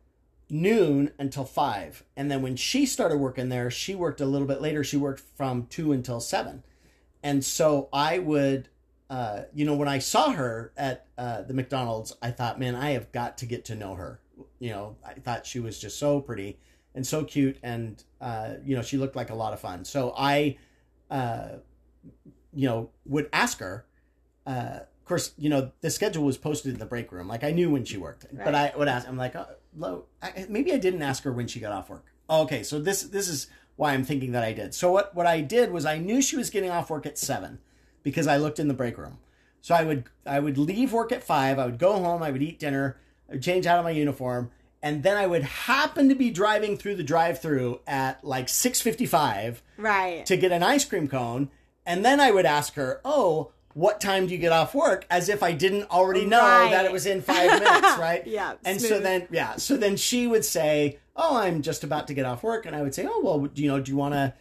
B: noon until five, and then when she started working there, she worked a little bit later. She worked from two until seven, and so I would. Uh, you know, when I saw her at uh, the McDonald's, I thought, man, I have got to get to know her. You know, I thought she was just so pretty and so cute and uh, you know she looked like a lot of fun so i uh, you know would ask her uh, of course you know the schedule was posted in the break room like i knew when she worked but i would ask i'm like oh, Lo, I, maybe i didn't ask her when she got off work oh, okay so this this is why i'm thinking that i did so what what i did was i knew she was getting off work at seven because i looked in the break room so i would i would leave work at five i would go home i would eat dinner i would change out of my uniform and then I would happen to be driving through the drive-through at like 6:55
A: Right.
B: to get an ice cream cone, and then I would ask her, "Oh, what time do you get off work?" As if I didn't already know
A: Right.
B: that it was in 5 minutes, [laughs] right?
A: Yeah,
B: And so then yeah, so then she would say, "Oh, I'm just about to get off work." And I would say, "Oh, well, do you know, do you want to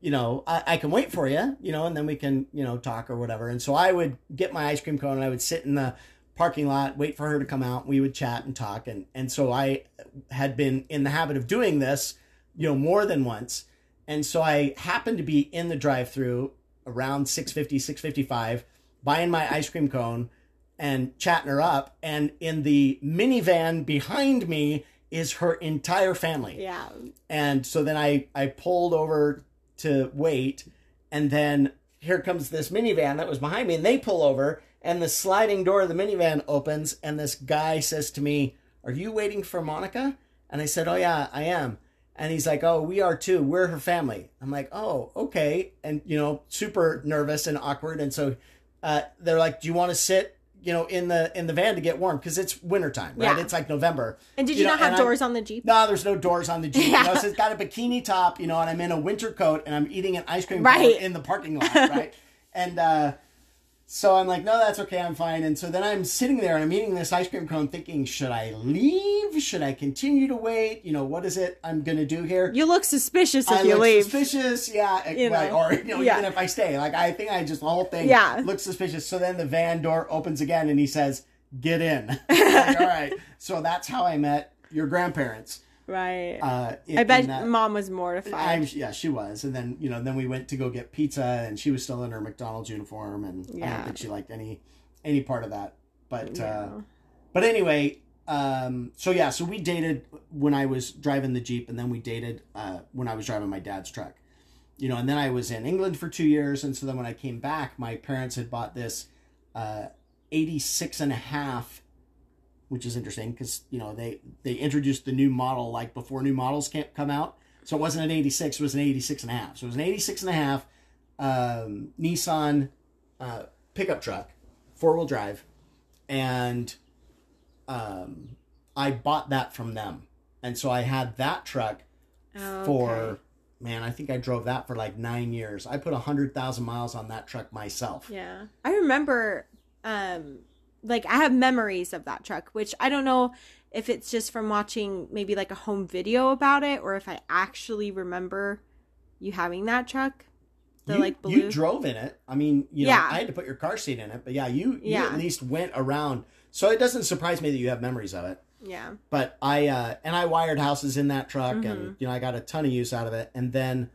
B: you know, I, I can wait for you, you know, and then we can, you know, talk or whatever. And so I would get my ice cream cone and I would sit in the parking lot, wait for her to come out. We would chat and talk. And, and so I had been in the habit of doing this, you know, more than once. And so I happened to be in the drive through around 650, 655, buying my ice cream cone and chatting her up. And in the minivan behind me is her entire family.
A: yeah.
B: And so then I, I pulled over to wait. And then here comes this minivan that was behind me. And they pull over. And the sliding door of the minivan opens. And this guy says to me, Are you waiting for Monica? And I said, Oh, yeah, I am. And he's like, Oh, we are too. We're her family. I'm like, Oh, okay. And, you know, super nervous and awkward. And so uh, they're like, Do you want to sit? You know, in the in the van to get warm because it's wintertime, right?
A: Yeah.
B: It's like November.
A: And did you,
B: know,
A: not have
B: and I'm-
A: doors on the Jeep?
B: no, there's no doors on the Jeep.
A: Yeah.
B: You know, [laughs] so it's got a bikini top, you know, and I'm in a winter coat and I'm eating an ice cream
A: Right.
B: in the parking lot, [laughs] right? and uh, so I'm like, no, that's okay, I'm fine. And so then I'm sitting there and I'm eating this ice cream cone thinking, should I leave? Should I continue to wait? You know, what is it I'm going to do here?
A: You look suspicious if
B: I
A: you
B: look
A: leave.
B: suspicious, yeah, eh,
A: You
B: right,
A: know,
B: or you know,
A: yeah.
B: even if I stay, like I think I just the whole thing,
A: Yeah.
B: looks suspicious. So then the van door opens again, and he says, "Get in." [laughs] like, All right, so that's how I met your grandparents.
A: Right.
B: Uh,
A: I bet
B: that-
A: mom was mortified.
B: I'm, yeah, she was, and then you know, then we went to go get pizza, and she was still in her McDonald's uniform, and I don't think she liked any any part of that. But uh, but anyway, um, so yeah, so we dated when I was driving the Jeep, and then we dated uh, when I was driving my dad's truck. You know, and then I was in England for two years, and so then when I came back, my parents had bought this uh, 86 and a half which is interesting because you know they they introduced the new model like before new models can't come out. So it wasn't an 86 it was an 86 and a half. So it was an 86 and a half um, nissan uh, pickup truck four-wheel drive and um, i bought that from them. And so i had that truck
A: Oh,
B: for
A: okay.
B: man i think i drove that for like nine years. I put 100000 miles on that truck myself.
A: Yeah. I remember um like I have memories of that truck, which I don't know if it's just from watching maybe like a home video about it or if I actually remember you having that truck. The
B: you,
A: like blue.
B: you drove in it. I mean, you know,
A: Yeah.
B: I had to put your car seat in it, but yeah, you, you
A: Yeah.
B: at least went around. So it doesn't surprise me that you have memories of it.
A: yeah.
B: But I uh and I wired houses in that truck
A: Mm-hmm.
B: and you know, I got a ton of use out of it. And then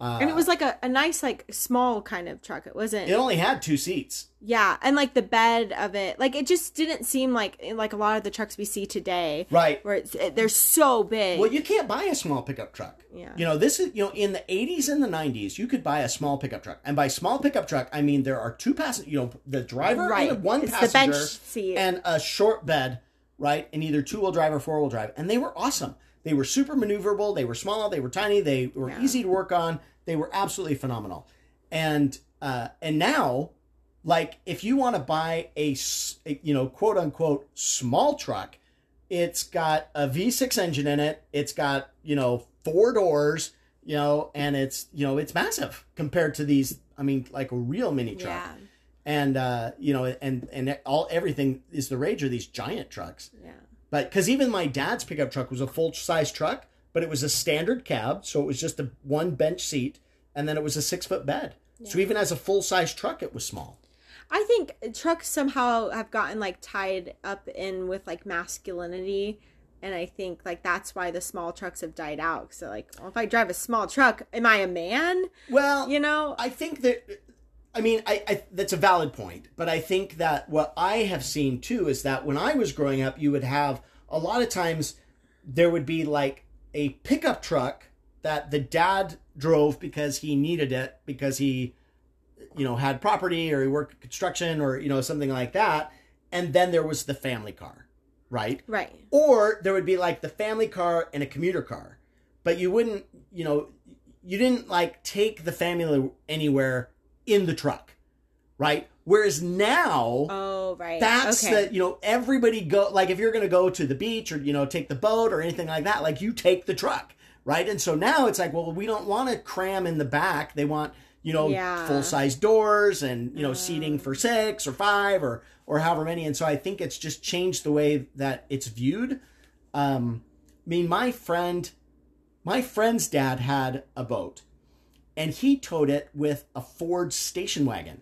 B: uh
A: And it was like a, a nice like small kind of truck. It wasn't.
B: it only had two seats.
A: yeah, and like the bed of it, like it just didn't seem like like a lot of the trucks we see today,
B: Right.
A: where it's it, they're so big.
B: Well, you can't buy a small pickup truck.
A: Yeah.
B: You know, this is, you know, in the 80s and the 90s, you could buy a small pickup truck. And by small pickup truck, I mean there are two passengers, you know, the driver
A: Right.
B: and one
A: It's the
B: passenger
A: bench seat.
B: and a short bed, right? And either two-wheel drive or four-wheel drive. And they were awesome. They were super maneuverable, they were small, they were tiny, they were
A: Yeah.
B: easy to work on. They were absolutely phenomenal. And uh and now like if you want to buy a you know, quote unquote small truck, it's got a V6 engine in it. It's got, you know, four doors, you know, and it's, you know, it's massive compared to these, I mean, like a real mini truck.
A: yeah,
B: And, uh, you know, and, and all, everything is the rage of these giant trucks.
A: yeah,
B: But, cause even my dad's pickup truck was a full size truck, but it was a standard cab. So it was just a one bench seat and then it was a six foot bed. So even as a full size truck, it was small.
A: I think trucks somehow have gotten like tied up in with like masculinity. And I think like that's why the small trucks have died out. So like, well, if I drive a small truck, am I a man?
B: Well,
A: You know?
B: I think that I mean I, I that's a valid point, but I think that what I have seen too is that when I was growing up, you would have a lot of times there would be like a pickup truck that the dad drove because he needed it because he you know had property or he worked construction or you know something like that, and then there was the family car, right?
A: Right.
B: Or there would be like the family car and a commuter car. But you wouldn't, you know, you didn't like take the family anywhere in the truck, right? Whereas now,
A: Oh, right.
B: that's
A: okay.
B: the, you know, everybody go, like if you're going to go to the beach or, you know, take the boat or anything like that, like you take the truck, right? And so now it's like, well, we don't want to cram in the back. They want, you know,
A: Yeah.
B: full size doors and, you know, seating for six or five or, or however many. And so I think it's just changed the way that it's viewed. Um, I mean, my friend, my friend's dad had a boat, and he towed it with a Ford station wagon.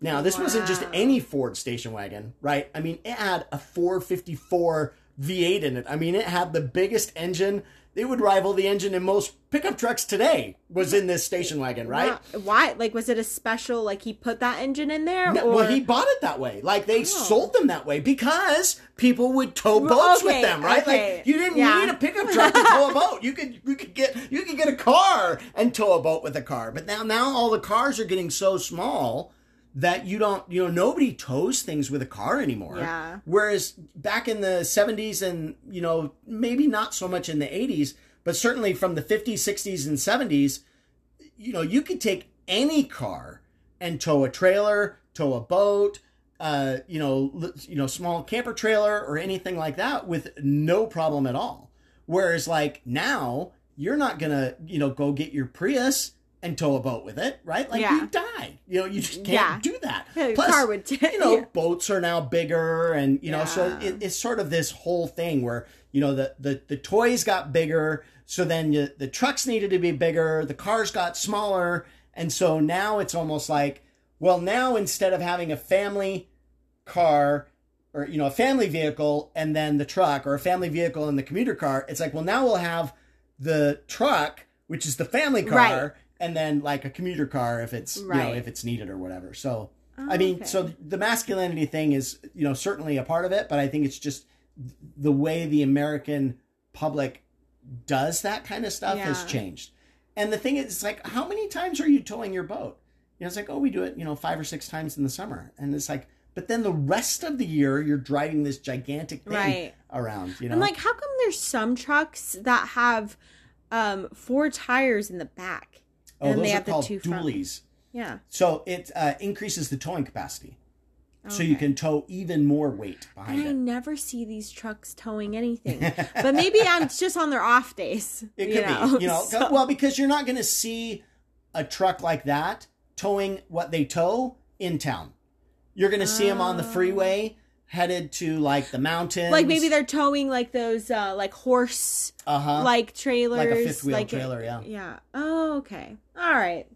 B: Now, this wasn't just any Ford station wagon, right? I mean, it had a 454 V8 in it. I mean, it had the biggest engine. It would rival the engine in most pickup trucks today. Was in this station wagon, right?
A: Wow. Why? Like, was it a special? Like, he put that engine in there,
B: No,
A: or
B: well, he bought it that way. Like they
A: Oh.
B: sold them that way because people would tow boats
A: okay,
B: with them, right?
A: okay.
B: Like you didn't
A: Yeah.
B: need a pickup truck to tow a boat. You could you could get you could get a car and tow a boat with a car. But now now all the cars are getting so small that you don't you know nobody tows things with a car anymore.
A: Yeah.
B: Whereas back in the 70s and you know maybe not so much in the 80s, but certainly from the 50s, 60s and 70s, you know, you could take any car and tow a trailer, tow a boat, uh, you know, you know, small camper trailer or anything like that with no problem at all. Whereas like now, you're not gonna, you know, go get your Prius and tow a boat with it, right? Like
A: Yeah.
B: you die. You know, you just can't
A: Yeah.
B: do that.
A: Yeah, [laughs] your car would t- [laughs]
B: you know, boats are now bigger and you know, so it, it's sort of this whole thing where, you know, the the, the toys got bigger, so then you, the trucks needed to be bigger, the cars got smaller, and so now it's almost like, well, now instead of having a family car or you know, a family vehicle and then the truck or a family vehicle and the commuter car, it's like, well, now we'll have the truck, which is the family car,
A: Right.
B: And then like a commuter car if it's you know,
A: Right.
B: if it's needed or whatever. So
A: Oh,
B: I mean,
A: okay.
B: so the masculinity thing is, you know, certainly a part of it, but I think it's just the way the American public does that kind of stuff has changed. And the thing is, it's like, how many times are you towing your boat? You know, it's like, oh, we do it, you know, five or six times in the summer. And it's like, but then the rest of the year, you're driving this gigantic thing
A: Right.
B: around, you know?
A: And like, how come there's some trucks that have um four tires in the back?
B: Oh,
A: and
B: those
A: they
B: are
A: have
B: called dualies.
A: Yeah.
B: So it uh, increases the towing capacity. So you can tow even more weight
A: And
B: behind
A: I
B: it.
A: never see these trucks towing anything. [laughs] but maybe I'm just on their off days.
B: It could
A: know?
B: be, you know, [laughs]
A: So-
B: well, because you're not going to see a truck like that towing what they tow in town. You're going to see them on the
A: Oh.
B: freeway headed to like the mountains.
A: like maybe they're towing like those uh like horse
B: uh huh
A: like trailers
B: fifth wheel
A: like
B: trailer, yeah.
A: yeah oh okay all right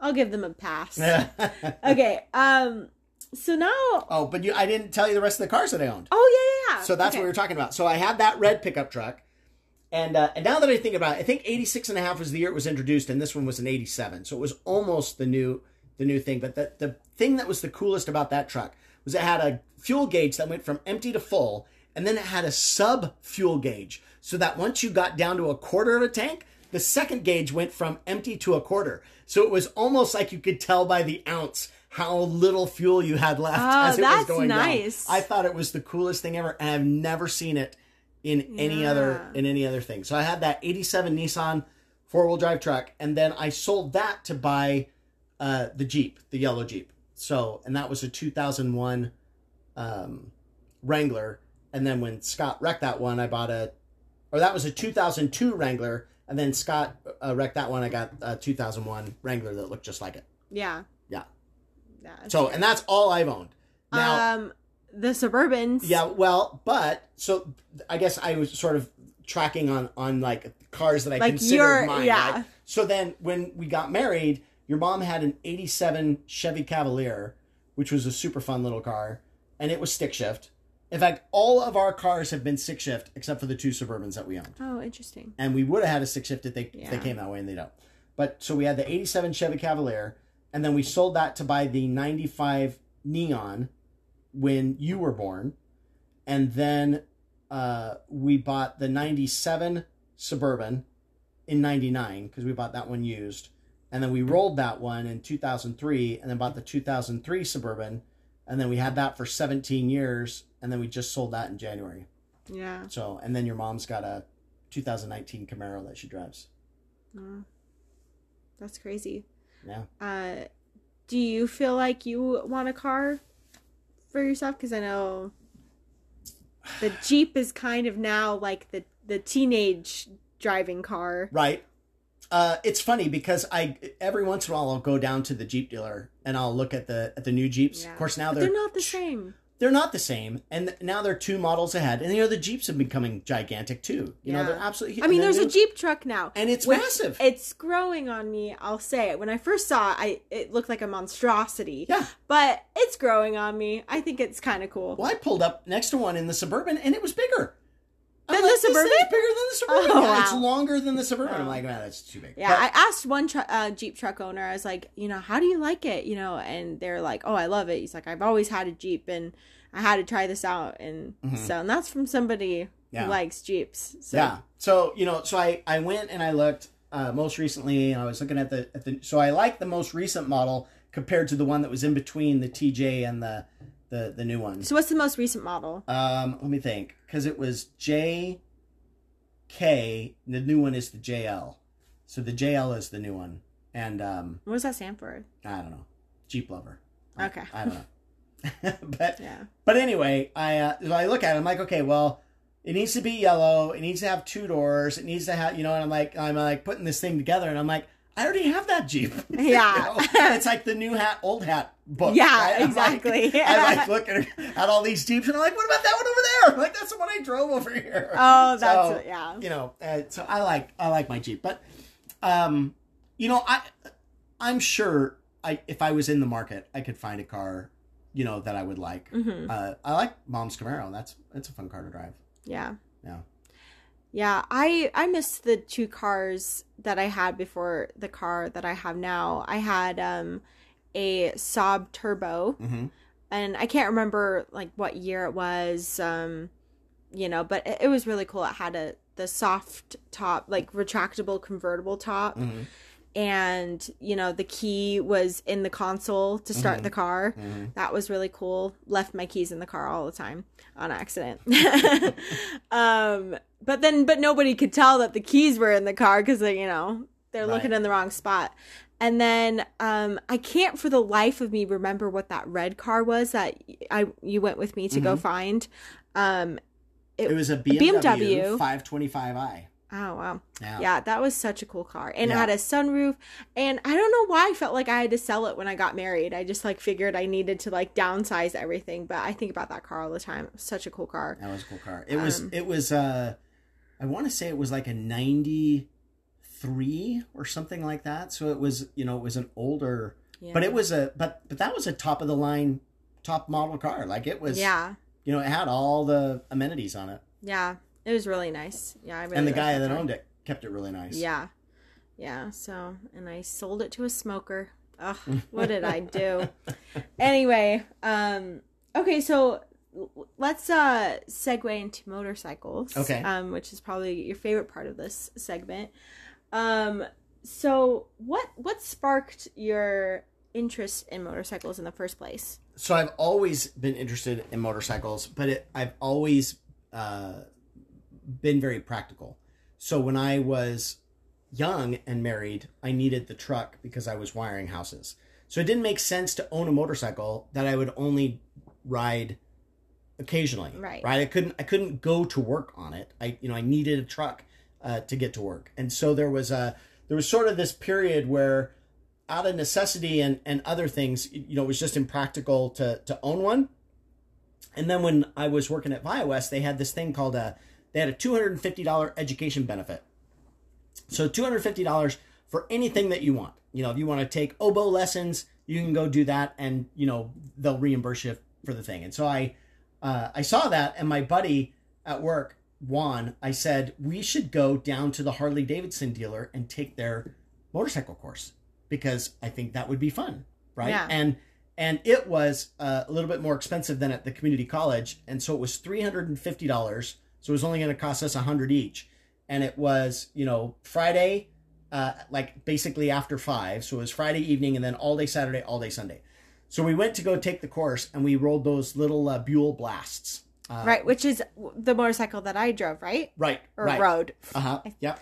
A: I'll give them a pass. [laughs] okay. Um. So now.
B: Oh, but you, I didn't tell you the rest of the cars that I owned.
A: Oh yeah, yeah.
B: So that's
A: okay.
B: what we were talking about. So I had that red pickup truck. And, uh, and now that I think about it, I think 86 and a half was the year it was introduced, and this one was an 87. So it was almost the new the new thing. But the, the thing that was the coolest about that truck was it had a fuel gauge that went from empty to full, and then it had a sub fuel gauge. So that once you got down to a quarter of a tank, the second gauge went from empty to a quarter. So it was almost like you could tell by the ounce how little fuel you had left
A: Oh,
B: as it was going
A: nice.
B: down. I thought it was the coolest thing ever, and I've never seen it in any other in any other thing. So I had that '87 Nissan four wheel drive truck, and then I sold that to buy uh, the Jeep, the yellow Jeep. So, and that was a 2001 um, Wrangler. And then when Scott wrecked that one, I bought a, or that was a 2002 Wrangler. And then Scott uh, wrecked that one. I got a 2001 Wrangler that looked just like it.
A: Yeah.
B: Yeah.
A: Yeah.
B: So, and that's all I've owned. Now,
A: um, the Suburbans.
B: yeah, well, but so I guess I was sort of tracking on on like cars that I
A: Like
B: considered mine.
A: yeah.
B: right? So then when we got married, your mom had an '87 Chevy Cavalier, which was a super fun little car, and it was stick shift. In fact, all of our cars have been stick shift except for the two Suburbans that we owned,
A: Oh, interesting.
B: and we would have had a stick shift if they if they came that way, and they don't. But so we had the '87 Chevy Cavalier, and then we sold that to buy the '95 Neon when you were born, and then uh, we bought the 97 Suburban in 99 because we bought that one used. And then we rolled that one in 2003 and then bought the 2003 Suburban. And then we had that for 17 years. And then we just sold that in January.
A: Yeah.
B: So, and then your mom's got a 2019 Camaro that she drives.
A: Oh, that's crazy.
B: Yeah.
A: Uh, do you feel like you want a car for yourself? Because I know the Jeep is kind of now like the the teenage driving car.
B: Right. Uh, it's funny because I every once in a while I'll go down to the Jeep dealer and I'll look at the at the new Jeeps.
A: Yeah.
B: Of course, now they're
A: they're not the same.
B: they're not the same and now they're two models ahead and you know the jeeps have becoming gigantic too you know they're absolutely
A: I mean, there's
B: they're
A: a Jeep truck now.
B: and it's massive
A: It's growing on me. I'll say it. When I first saw it, I it looked like a monstrosity.
B: yeah
A: But it's growing on me. I think it's kind of cool.
B: well i pulled up next to one in the suburban and it was bigger
A: Than
B: like,
A: the
B: "This
A: Suburban?"
B: bigger than the [laughs] suburban
A: Oh,
B: yeah, it's longer than the suburban i'm
A: Oh.
B: like man that's too big
A: Yeah,
B: But-
A: I asked one tr- uh, Jeep truck owner. I was like, you know, how do you like it? You know, and they're like, oh, I love it. He's like, I've always had a Jeep, and I had to try this out, and
B: Mhm.
A: so and that's from somebody
B: Yeah.
A: who likes Jeeps. So,
B: yeah so you know so i i went and i looked uh most recently and i was looking at the at the so i like the most recent model compared to the one that was in between the tj and the the the new one
A: So what's the most recent model?
B: Um, let me think, because it was J K. The new one is the JL, so the JL is the new one, and um,
A: What does that stand for?
B: I don't know, Jeep lover.
A: Okay.
B: I don't know, [laughs] but
A: Yeah.
B: but anyway, I uh, so I look at it, I'm like, okay, well, it needs to be yellow, it needs to have two doors, it needs to have, you know, and I'm like, I'm like putting this thing together, and I'm like. I already have that Jeep. [laughs] You
A: Yeah.
B: know? it's like the new hat, old hat book.
A: Yeah,
B: right? Like-
A: exactly. [laughs]
B: I like looking at all these Jeeps, and I'm like, what about that one over there? I'm like, that's the one I drove over here. [laughs]
A: Oh, that's
B: So,
A: yeah.
B: you know, uh, so I like I like my Jeep, but um, you know, I I'm sure I if I was in the market, I could find a car, you know, that I would like.
A: hmm
B: Uh, I like Mom's Camaro. That's that's a fun car to drive.
A: Yeah.
B: Yeah.
A: Yeah, I I miss the two cars that I had before the car that I have now. I had um a Saab Turbo
B: Mm-hmm.
A: and I can't remember like what year it was um you know, but it, it was really cool. It had a the soft top, like retractable convertible top
B: Mm-hmm.
A: And you know, the key was in the console to start
B: Mhm.
A: the car.
B: Mm-hmm.
A: That was really cool. Left my keys in the car all the time on accident. [laughs] [laughs] um, but then, but nobody could tell that the keys were in the car because you know they're
B: Right.
A: looking in the wrong spot. And then um, I can't for the life of me remember what that red car was that I you went with me to go
B: Mhm.
A: find. Um,
B: It was a
A: BMW.
B: BMW, 525i.
A: Oh wow,
B: Yeah.
A: yeah, that was such a cool car, and it had a sunroof. And I don't know why I felt like I had to sell it when I got married. I just like figured I needed to like downsize everything. But I think about that car all the time. Such a cool car.
B: That was a cool car. It was
A: Um,
B: it was uh I want to say it was like a 93 three or something like that. So it was, you know, it was an older,
A: Yeah.
B: but it was a, but but that was a top of the line, top model car. Like it was,
A: yeah,
B: you know, it had all the amenities on it,
A: yeah. It was really nice. Yeah, I really
B: and the guy that
A: car.
B: owned it kept it really nice.
A: Yeah, yeah. So, and I sold it to a smoker. Ugh, what did I do? [laughs] anyway, um, okay, so let's uh segue into motorcycles.
B: Okay.
A: Um, which is probably your favorite part of this segment. Um, so what what sparked your interest in motorcycles in the first place?
B: so I've always been interested in motorcycles, but it, I've always uh, been very practical. So when I was young and married, I needed the truck because I was wiring houses. So it didn't make sense to own a motorcycle that I would only ride occasionally.
A: Right.
B: Right. I couldn't. I couldn't go to work on it. I you know I needed a truck uh, to get to work, and so there was a there was sort of this period where out of necessity and, and other things, you know, it was just impractical to, to own one. And then when I was working at ViaWest, they had this thing called a, they had a $250 education benefit. So $250 for anything that you want. You know, if you want to take oboe lessons, you can go do that and, you know, they'll reimburse you for the thing. And so I uh, I saw that and my buddy at work, Juan, I said, we should go down to the Harley Davidson dealer and take their motorcycle course because I think that would be fun. Right.
A: Yeah.
B: And and it was uh, a little bit more expensive than at the community college. And so it was $350 so it was only going to cost us a hundred each, and it was you know Friday, uh, like basically after five. So it was Friday evening, and then all day Saturday, all day Sunday. So we went to go take the course, and we rolled those little uh, Buell Blasts. Uh,
A: right, which is the motorcycle that I drove, right?
B: Right.
A: Or
B: right.
A: rode.
B: Uh huh. Yep.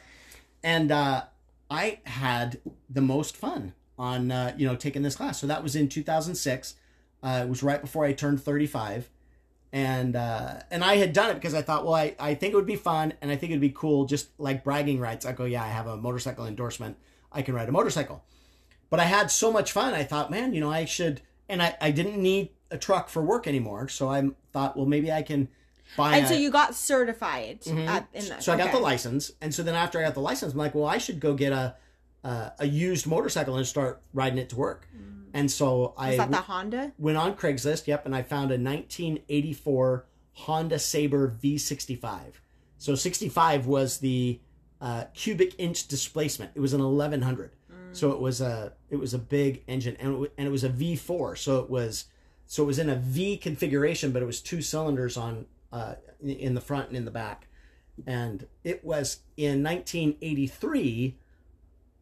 B: And uh, I had the most fun on uh, you know taking this class. So that was in 2006. Uh, it was right before I turned 35, and uh, and I had done it because I thought, well, I, I think it would be fun, and I think it'd be cool, just like bragging rights. I go, yeah, I have a motorcycle endorsement. I can ride a motorcycle. But I had so much fun. I thought, man, you know, I should. And I, I didn't need a truck for work anymore, so I thought, well, maybe I can buy.
A: And
B: a,
A: so you got certified
B: Mhm.
A: at, in that.
B: so I got
A: okay.
B: the license, and so then after I got the license, I'm like, well, I should go get a uh, a used motorcycle and start riding it to work. And so I
A: Was that the Honda?
B: went on Craigslist, yep, and I found a 1984 Honda Sabre V65. So 65 was the uh, cubic inch displacement. It was an 1100. So it was a it was a big engine, and it, and it was a V4. So it was so it was in a V configuration, but it was two cylinders on uh, in the front and in the back. And it was in 1983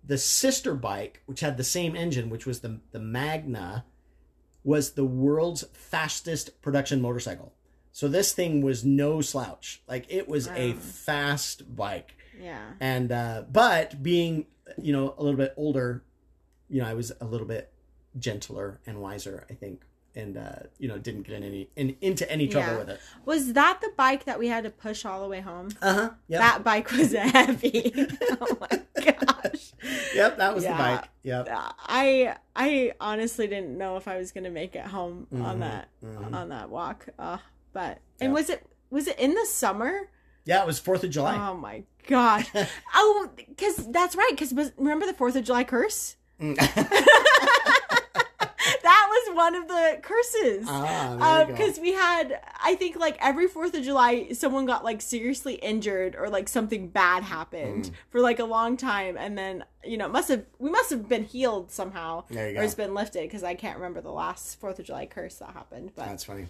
B: the sister bike, which had the same engine, which was the the Magna, was the world's fastest production motorcycle. So this thing was no slouch. Like it was a fast bike.
A: Yeah.
B: And uh but being, you know, a little bit older, you know, I was a little bit gentler and wiser, I think. And uh, you know, didn't get in any in, into any trouble
A: Yeah.
B: with it.
A: Was that the bike that we had to push all the way home?
B: Uh-huh. Yep.
A: That bike was [laughs] heavy. [laughs] oh my gosh.
B: yep, that was
A: Yeah.
B: the bike. Yep.
A: I I honestly didn't know if I was gonna make it home on
B: Mhm,
A: that
B: mhm.
A: on that walk. Uh, but and
B: Yeah.
A: was it was it in the summer?
B: Yeah, it was 4th of July.
A: Oh my gosh! [laughs] oh, because that's right. Because remember the Fourth of July curse? One of the curses.
B: ah,
A: because we had i think like every fourth of july someone got like seriously injured or like something bad happened
B: Mm.
A: for like a long time and then you know must have we must have been healed somehow
B: There you
A: or it's been lifted because i can't remember the last fourth of july curse that happened but
B: That's funny.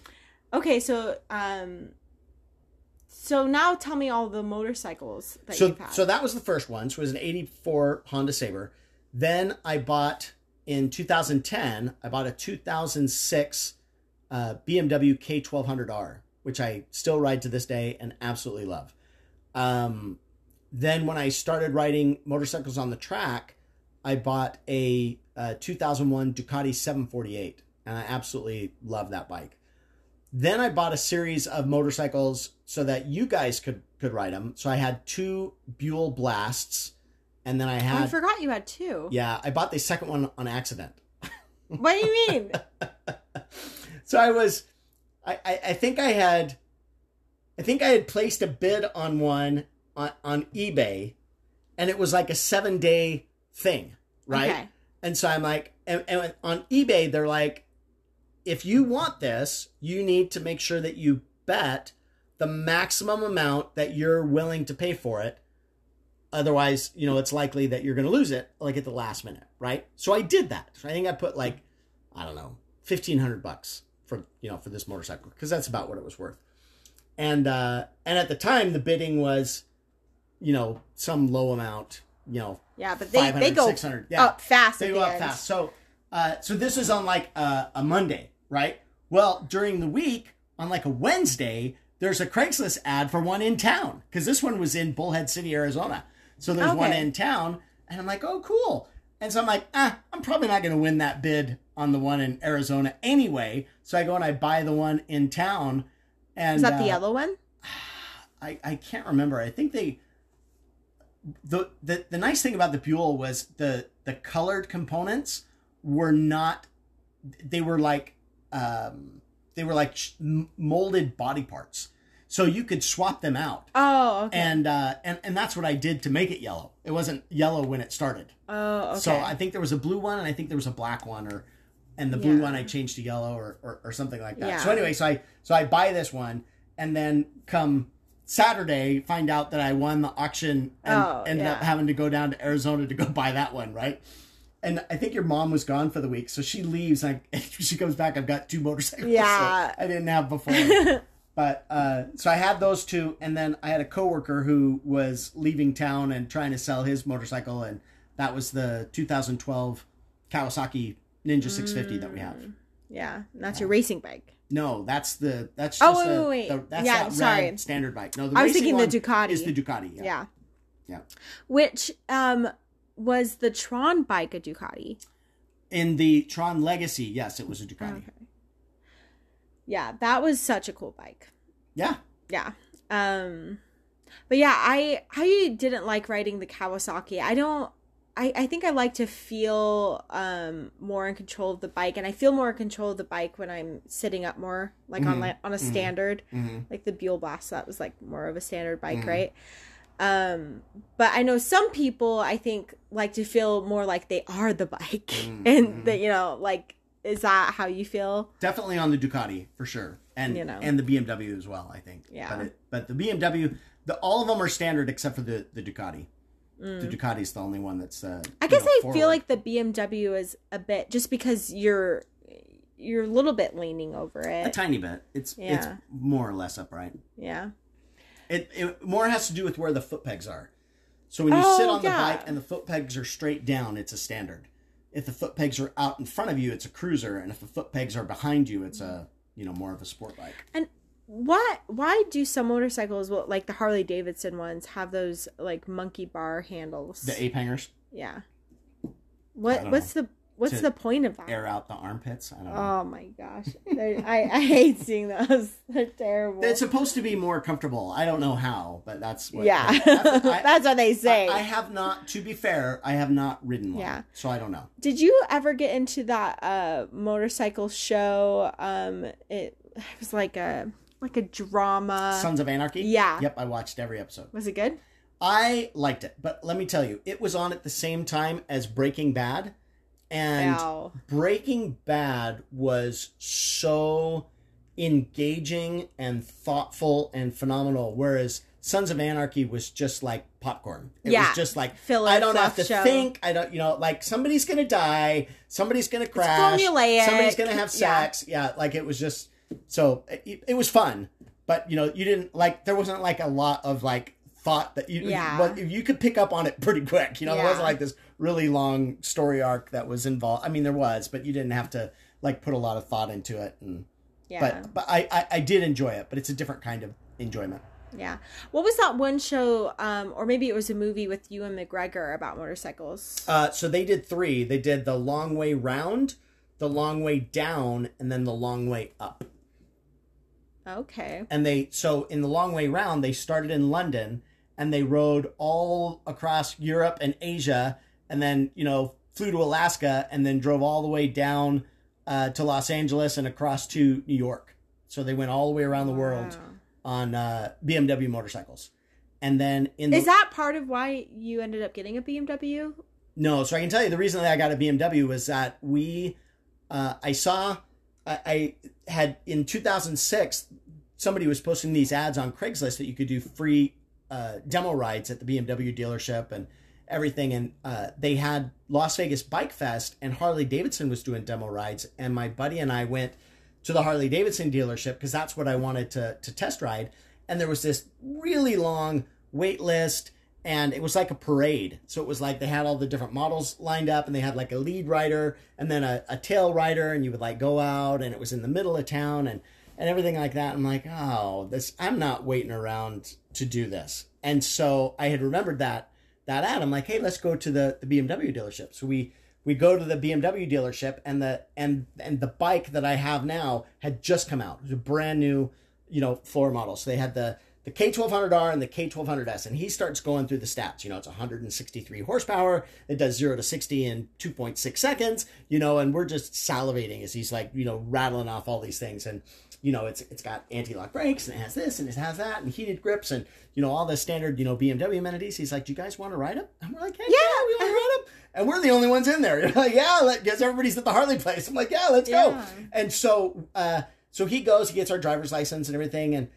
A: okay so um so now tell me all the motorcycles that
B: so
A: you've had
B: so that was the first one. So it was an 84 Honda Sabre. Then I bought in 2010, I bought a 2006 uh, BMW K1200R, which I still ride to this day and absolutely love. Um, then when I started riding motorcycles on the track, I bought a, uh 2001 Ducati 748, and I absolutely love that bike. Then I bought a series of motorcycles so that you guys could could ride them. So I had two Buell Blasts, and then I
A: Oh, i forgot you had two
B: yeah, I bought the second one on accident. [laughs]
A: what do you mean [laughs]
B: So I was, I, I, I think I had, I think I had placed a bid on one on, on eBay, and it was like a seven day thing, right?
A: Okay.
B: And so I'm like, and, and on eBay, they're like, if you want this, you need to make sure that you bet the maximum amount that you're willing to pay for it. Otherwise, you know, it's likely that you're going to lose it like at the last minute, right? So I did that. So I think I put like, I don't know, 1500 bucks for, you know, for this motorcycle because that's about what it was worth. And, uh, and at the time the bidding was, you know, some low amount, you know,
A: Yeah, but they, they go
B: 600, yeah.
A: up fast.
B: They go
A: the
B: up
A: end.
B: fast. So, uh, so this is on like a, a Monday, right? Well, during the week, on like a Wednesday, there's a Craigslist ad for one in town because this one was in Bullhead City, Arizona. So there's one in town, and I'm like, oh, cool. And so I'm like, ah, I'm probably not going to win that bid on the one in Arizona anyway. So I go and I buy the one in town. And
A: Is that the
B: uh,
A: yellow one?
B: I, I can't remember. I think they the, the the nice thing about the Buell was the the colored components were not they were like um they were like molded body parts. So you could swap them out.
A: Oh, okay.
B: And uh and and that's what I did to make it yellow. It wasn't yellow when it started.
A: oh, okay.
B: So I think there was a blue one and I think there was a black one or and the blue
A: Yeah.
B: one I changed to yellow or, or, or something like that.
A: Yeah.
B: So anyway, so I so I buy this one and then come Saturday find out that I won the auction and
A: Oh,
B: ended up having to go down to Arizona to go buy that one, right? And I think your mom was gone for the week, so she leaves. And I, [laughs] she comes back. I've got two motorcycles.
A: Yeah.
B: I didn't have before. [laughs] but uh, so I had those two, and then I had a coworker who was leaving town and trying to sell his motorcycle, and that was the 2012 Kawasaki Ninja 650 that we have.
A: yeah, that's your racing bike.
B: No, that's the that's
A: Oh, wait,
B: a-
A: wait, wait.
B: the- that's
A: Yeah,
B: that
A: sorry.
B: standard bike. No, the
A: I was thinking the Ducati.
B: Is the Ducati? Yeah.
A: Yeah.
B: Yeah.
A: Which um was the Tron bike a Ducati?
B: In the Tron Legacy, yes, it was a Ducati.
A: Okay. Yeah, that was such a cool bike.
B: Yeah,
A: Yeah. Um but yeah, I I didn't like riding the Kawasaki. I don't I, I think I like to feel um more in control of the bike and I feel more in control of the bike when I'm sitting up more like on
B: Mhm.
A: like on a
B: Mhm.
A: standard
B: hmm
A: like the Buell Blast that was like more of a standard bike,
B: Mhm.
A: right? Um but I know some people I think like to feel more like they are the bike [laughs]
B: Mhm.
A: and that you know like is that how you feel?
B: definitely on the Ducati for sure, and
A: You know.
B: and the BMW as well. I think.
A: Yeah.
B: But it, but the BMW, the all of them are standard except for the the Ducati. The Ducati's the only one that's. Uh,
A: Mm. I guess
B: know,
A: I
B: forward.
A: feel like the BMW is a bit just because you're you're a little bit leaning over it.
B: a tiny bit. It's
A: Yeah.
B: it's more or less upright.
A: Yeah.
B: It, it more has to do with where the foot pegs are. So when you sit
A: Oh,
B: on the bike and the foot pegs are straight down, it's a standard. If the foot pegs are out in front of you, it's a cruiser, and if the foot pegs are behind you, it's a you know more of a sport bike.
A: And why why do some motorcycles well, like the Harley Davidson ones have those like monkey bar handles?
B: The ape hangers
A: yeah. What what's the what's the point of that?
B: air out the armpits. I don't know.
A: Oh my gosh. I, I hate seeing those. [laughs] They're terrible.
B: It's supposed to be more comfortable. I don't know how, but that's what.
A: yeah.
B: I- I- [laughs]
A: That's what they say.
B: I, I have not. To be fair, I have not ridden one.
A: Yeah.
B: So I don't know.
A: Did you ever get into that uh motorcycle show? Um it, it was like a like a drama.
B: Sons of Anarchy.
A: Yeah.
B: Yep, I watched every episode.
A: Was it good?
B: I liked it, but let me tell you, it was on at the same time as Breaking Bad, and
A: Ow.
B: Breaking Bad was so engaging and thoughtful and phenomenal, whereas Sons of Anarchy was just like popcorn. It
A: Yeah.
B: was just like I don't have to
A: show.
B: think. I don't, you know, like somebody's gonna die, somebody's gonna crash, somebody's gonna have sex. Yeah, like it was just so it, it was fun, but you know, you didn't like there wasn't like a lot of like thought that you
A: Yeah.
B: but you could pick up on it pretty quick. You know, there
A: Yeah.
B: wasn't like this really long story arc that was involved. I mean, there was, but you didn't have to like put a lot of thought into it. And
A: Yeah.
B: but but I, I I did enjoy it, but it's a different kind of enjoyment.
A: yeah. What was that one show um or maybe it was a movie with Ewan McGregor about motorcycles?
B: Uh, so they did three. They did the long way round, the long way down, and then the long way up.
A: Okay.
B: and they so in the long way round they started in london and they rode all across europe and asia and then you know flew to alaska and then drove all the way down uh, to los angeles and across to new york. So they went all the way around the world on uh, bmw motorcycles. And then in the
A: Is that part of why you ended up getting a BMW?
B: No, so I can tell you the reason that I got a BMW was that we, uh, I saw, I, I had in 2006, somebody was posting these ads on Craigslist that you could do free uh, demo rides at the BMW dealership and everything. And uh, they had Las Vegas Bike Fest, and Harley Davidson was doing demo rides. And my buddy and I went to the Harley Davidson dealership because that's what I wanted to, to test ride. And there was this really long wait list and it was like a parade. So it was like they had all the different models lined up, and they had like a lead rider and then a, a tail rider, and you would like go out, and it was in the middle of town, and and everything like that. I'm like, oh, this I'm not waiting around to do this. And so I had remembered that that ad. I'm like, hey, let's go to the the BMW dealership. So we we go to the BMW dealership, and the and and the bike that I have now had just come out. It was a brand new, you know, floor model. So they had the the K1200R and the K1200S, and he starts going through the stats. You know, it's 163 horsepower. It does zero to 60 in 2.6 seconds. You know, and we're just salivating as he's like, you know, rattling off all these things. And you know, it's it's got anti-lock brakes and it has this and it has that and heated grips and you know all the standard you know BMW amenities. He's like, "Do you guys want to ride them?" And we're like, hey, "Yeah, yeah we want to ride them." And we're the only ones in there. [laughs] You're like, "Yeah," because everybody's at the Harley place. I'm like, "Yeah, let's yeah. go." And so, uh, so he goes, he gets our driver's license and everything, and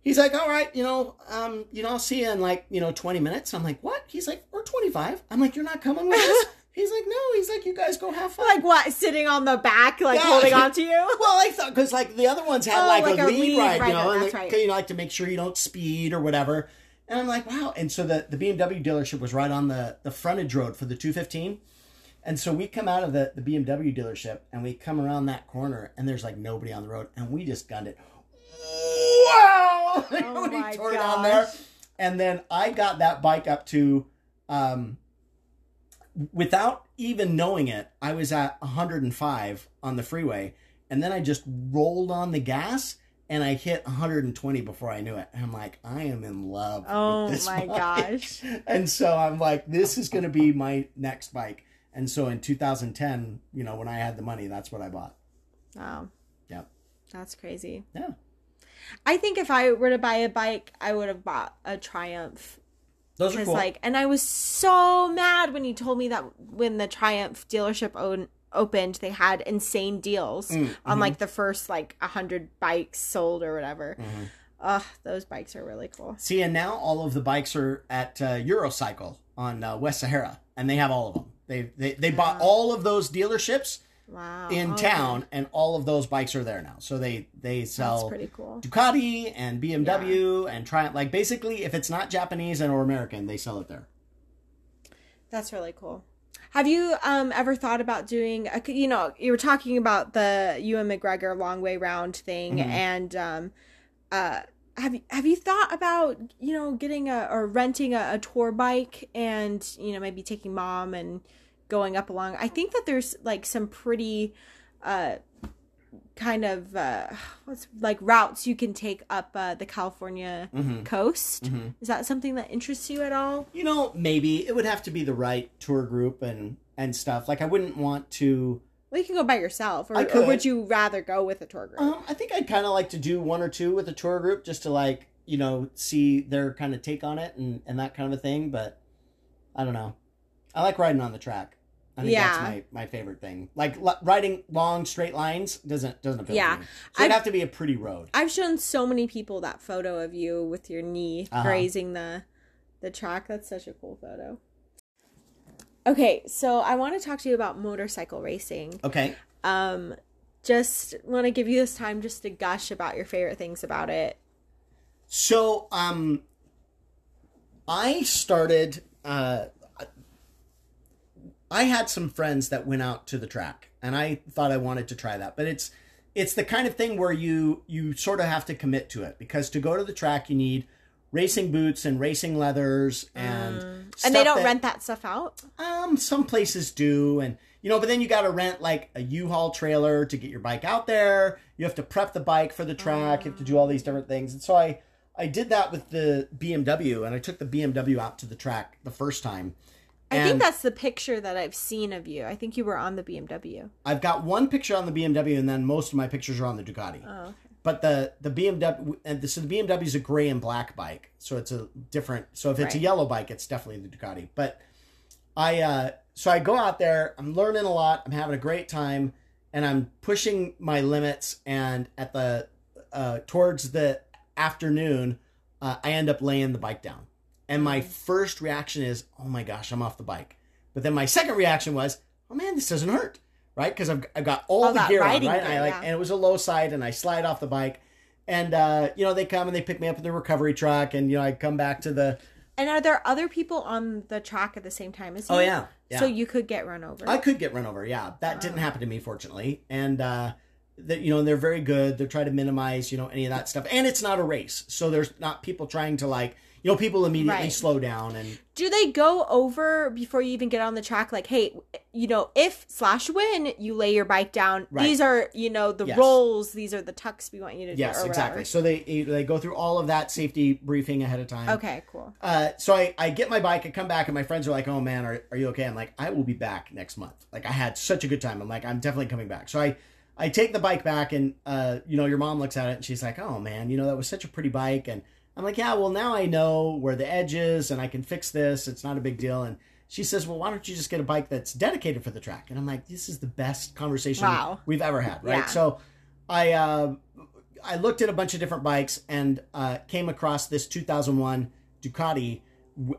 B: he's like, all right, you know, um, you know, I'll see you in like, you know, 20 minutes. I'm like, what? He's like, or 25. I'm like, you're not coming with us? [laughs] He's like, no. He's like, you guys go have fun.
A: Like what? Sitting on the back, like yeah. holding on to you? [laughs]
B: Well, I thought because like the other ones had oh, like, like, a, lead, lead ride, you know, like, right. you know, like to make sure you don't speed or whatever. And I'm like, wow. And so the the BMW dealership was right on the the frontage road for the 215. And so we come out of the the BMW dealership and we come around that corner and there's like nobody on the road and we just gunned it. Wow! [laughs] oh my tore gosh. down there. And then I got that bike up to, um, without even knowing it, I was at 105 on the freeway, and then I just rolled on the gas and I hit 120 before I knew it. And I'm like, I am in love.
A: Oh my bike. gosh! [laughs]
B: And so I'm like, this is going to be my next bike. And so in 2010, you know, when I had the money, that's what I bought.
A: Wow.
B: Yep.
A: That's crazy.
B: Yeah.
A: I think if I were to buy a bike, I would have bought a Triumph.
B: Those are cool.
A: Like, and I was so mad when you told me that when the Triumph dealership owned, opened, they had insane deals mm, on mm-hmm. like the first like a hundred bikes sold or whatever. Mm-hmm. Ugh, those bikes are really cool.
B: See, and now all of the bikes are at uh, Eurocycle on uh, West Sahara, and they have all of them. They they, they bought all of those dealerships
A: Wow.
B: In okay. town, and all of those bikes are there now. So they they sell pretty
A: cool.
B: Ducati and BMW yeah. and Triumph. Like basically, if it's not Japanese and or American, they sell it there.
A: That's really cool. Have you um ever thought about doing a, you know you were talking about the Ewan McGregor long way round thing mm-hmm. and um uh have you have you thought about you know getting a or renting a, a tour bike and you know maybe taking mom and going up along. I think that there's like some pretty uh kind of uh what's like routes you can take up uh the California mm-hmm. coast. Mm-hmm. Is that something that interests you at all?
B: You know, maybe it would have to be the right tour group and and stuff. Like I wouldn't want to
A: well, you can go by yourself, or, or would you rather go with a tour group?
B: Um, I think I'd kind of like to do one or two with a tour group, just to like you know see their kind of take on it and and that kind of a thing. But I don't know. I like riding on the track. I think yeah. that's my, my favorite thing. Like l- riding long straight lines doesn't doesn't appeal yeah. to me. So it'd have to be a pretty road.
A: I've shown so many people that photo of you with your knee uh-huh. grazing the the track. That's such a cool photo. Okay, so I want to talk to you about motorcycle racing.
B: Okay.
A: Um just want to give you this time just to gush about your favorite things about it.
B: So, um I started uh I had some friends that went out to the track and I thought I wanted to try that. But it's it's the kind of thing where you you sort of have to commit to it because to go to the track you need racing boots and racing leathers and
A: mm. and they don't that, rent that stuff out.
B: Um, some places do, and you know, but then you got to rent like a U-Haul trailer to get your bike out there. You have to prep the bike for the track. Mm. You have to do all these different things, and so I I did that with the BMW, and I took the BMW out to the track the first time,
A: I think that's the picture that I've seen of you. I think you were on the BMW.
B: I've got one picture on the BMW, and then most of my pictures are on the Ducati.
A: Oh. Okay.
B: but the the BMW and the, so the BMW is a gray and black bike, so it's a different. So if it's a yellow bike, it's definitely the Ducati. But I uh, so I go out there, I'm learning a lot, I'm having a great time, and I'm pushing my limits. And at the uh, towards the afternoon, uh, I end up laying the bike down, and my first reaction is, "Oh my gosh, I'm off the bike." But then my second reaction was, "Oh man, this doesn't hurt." Right, because I've, I've got all,
A: All
B: the gear on, right? And I like,
A: yeah.
B: and it was a low side, and I slide off the bike, and uh, you know they come and they pick me up in the recovery truck, and you know I come back to the.
A: And are there other people on the track at the same time as you?
B: Oh yeah, yeah.
A: So you could get run over.
B: I could get run over. Yeah, that didn't happen to me, fortunately. And uh, that you know they're very good. They're trying to minimize you know any of that stuff. And it's not a race, so there's not people trying to like you know people immediately
A: Right.
B: slow down and
A: Do they go over before you even get on the track? Like, hey, you know, if slash win, you lay your bike down.
B: Right.
A: These are, you know, the
B: Yes.
A: rolls. These are the tucks we want you to do.
B: yes, exactly.
A: whatever.
B: So they they go through all of that safety briefing ahead of time.
A: Okay, cool.
B: Uh, so I, I get my bike, I come back, and my friends are like, "Oh man, are, are you okay?" I'm like, "I will be back next month." Like I had such a good time. I'm like, I'm definitely coming back. So I I take the bike back, and uh, you know, your mom looks at it and she's like, "Oh man, you know that was such a pretty bike." And I'm like, "Yeah, well now I know where the edge is, and I can fix this. It's not a big deal." And she says, "Well, why don't you just get a bike that's dedicated for the track?" And I'm like, "This is the best conversation
A: Wow.
B: we've ever had." Right?
A: Yeah.
B: So I. Uh, I looked at a bunch of different bikes and uh, came across this 2001 Ducati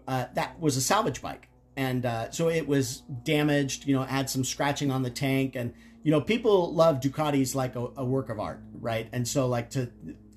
B: uh, that was a salvage bike, and uh, so it was damaged. You know, had some scratching on the tank, and you know, people love Ducatis like a, a work of art, right? And so, like to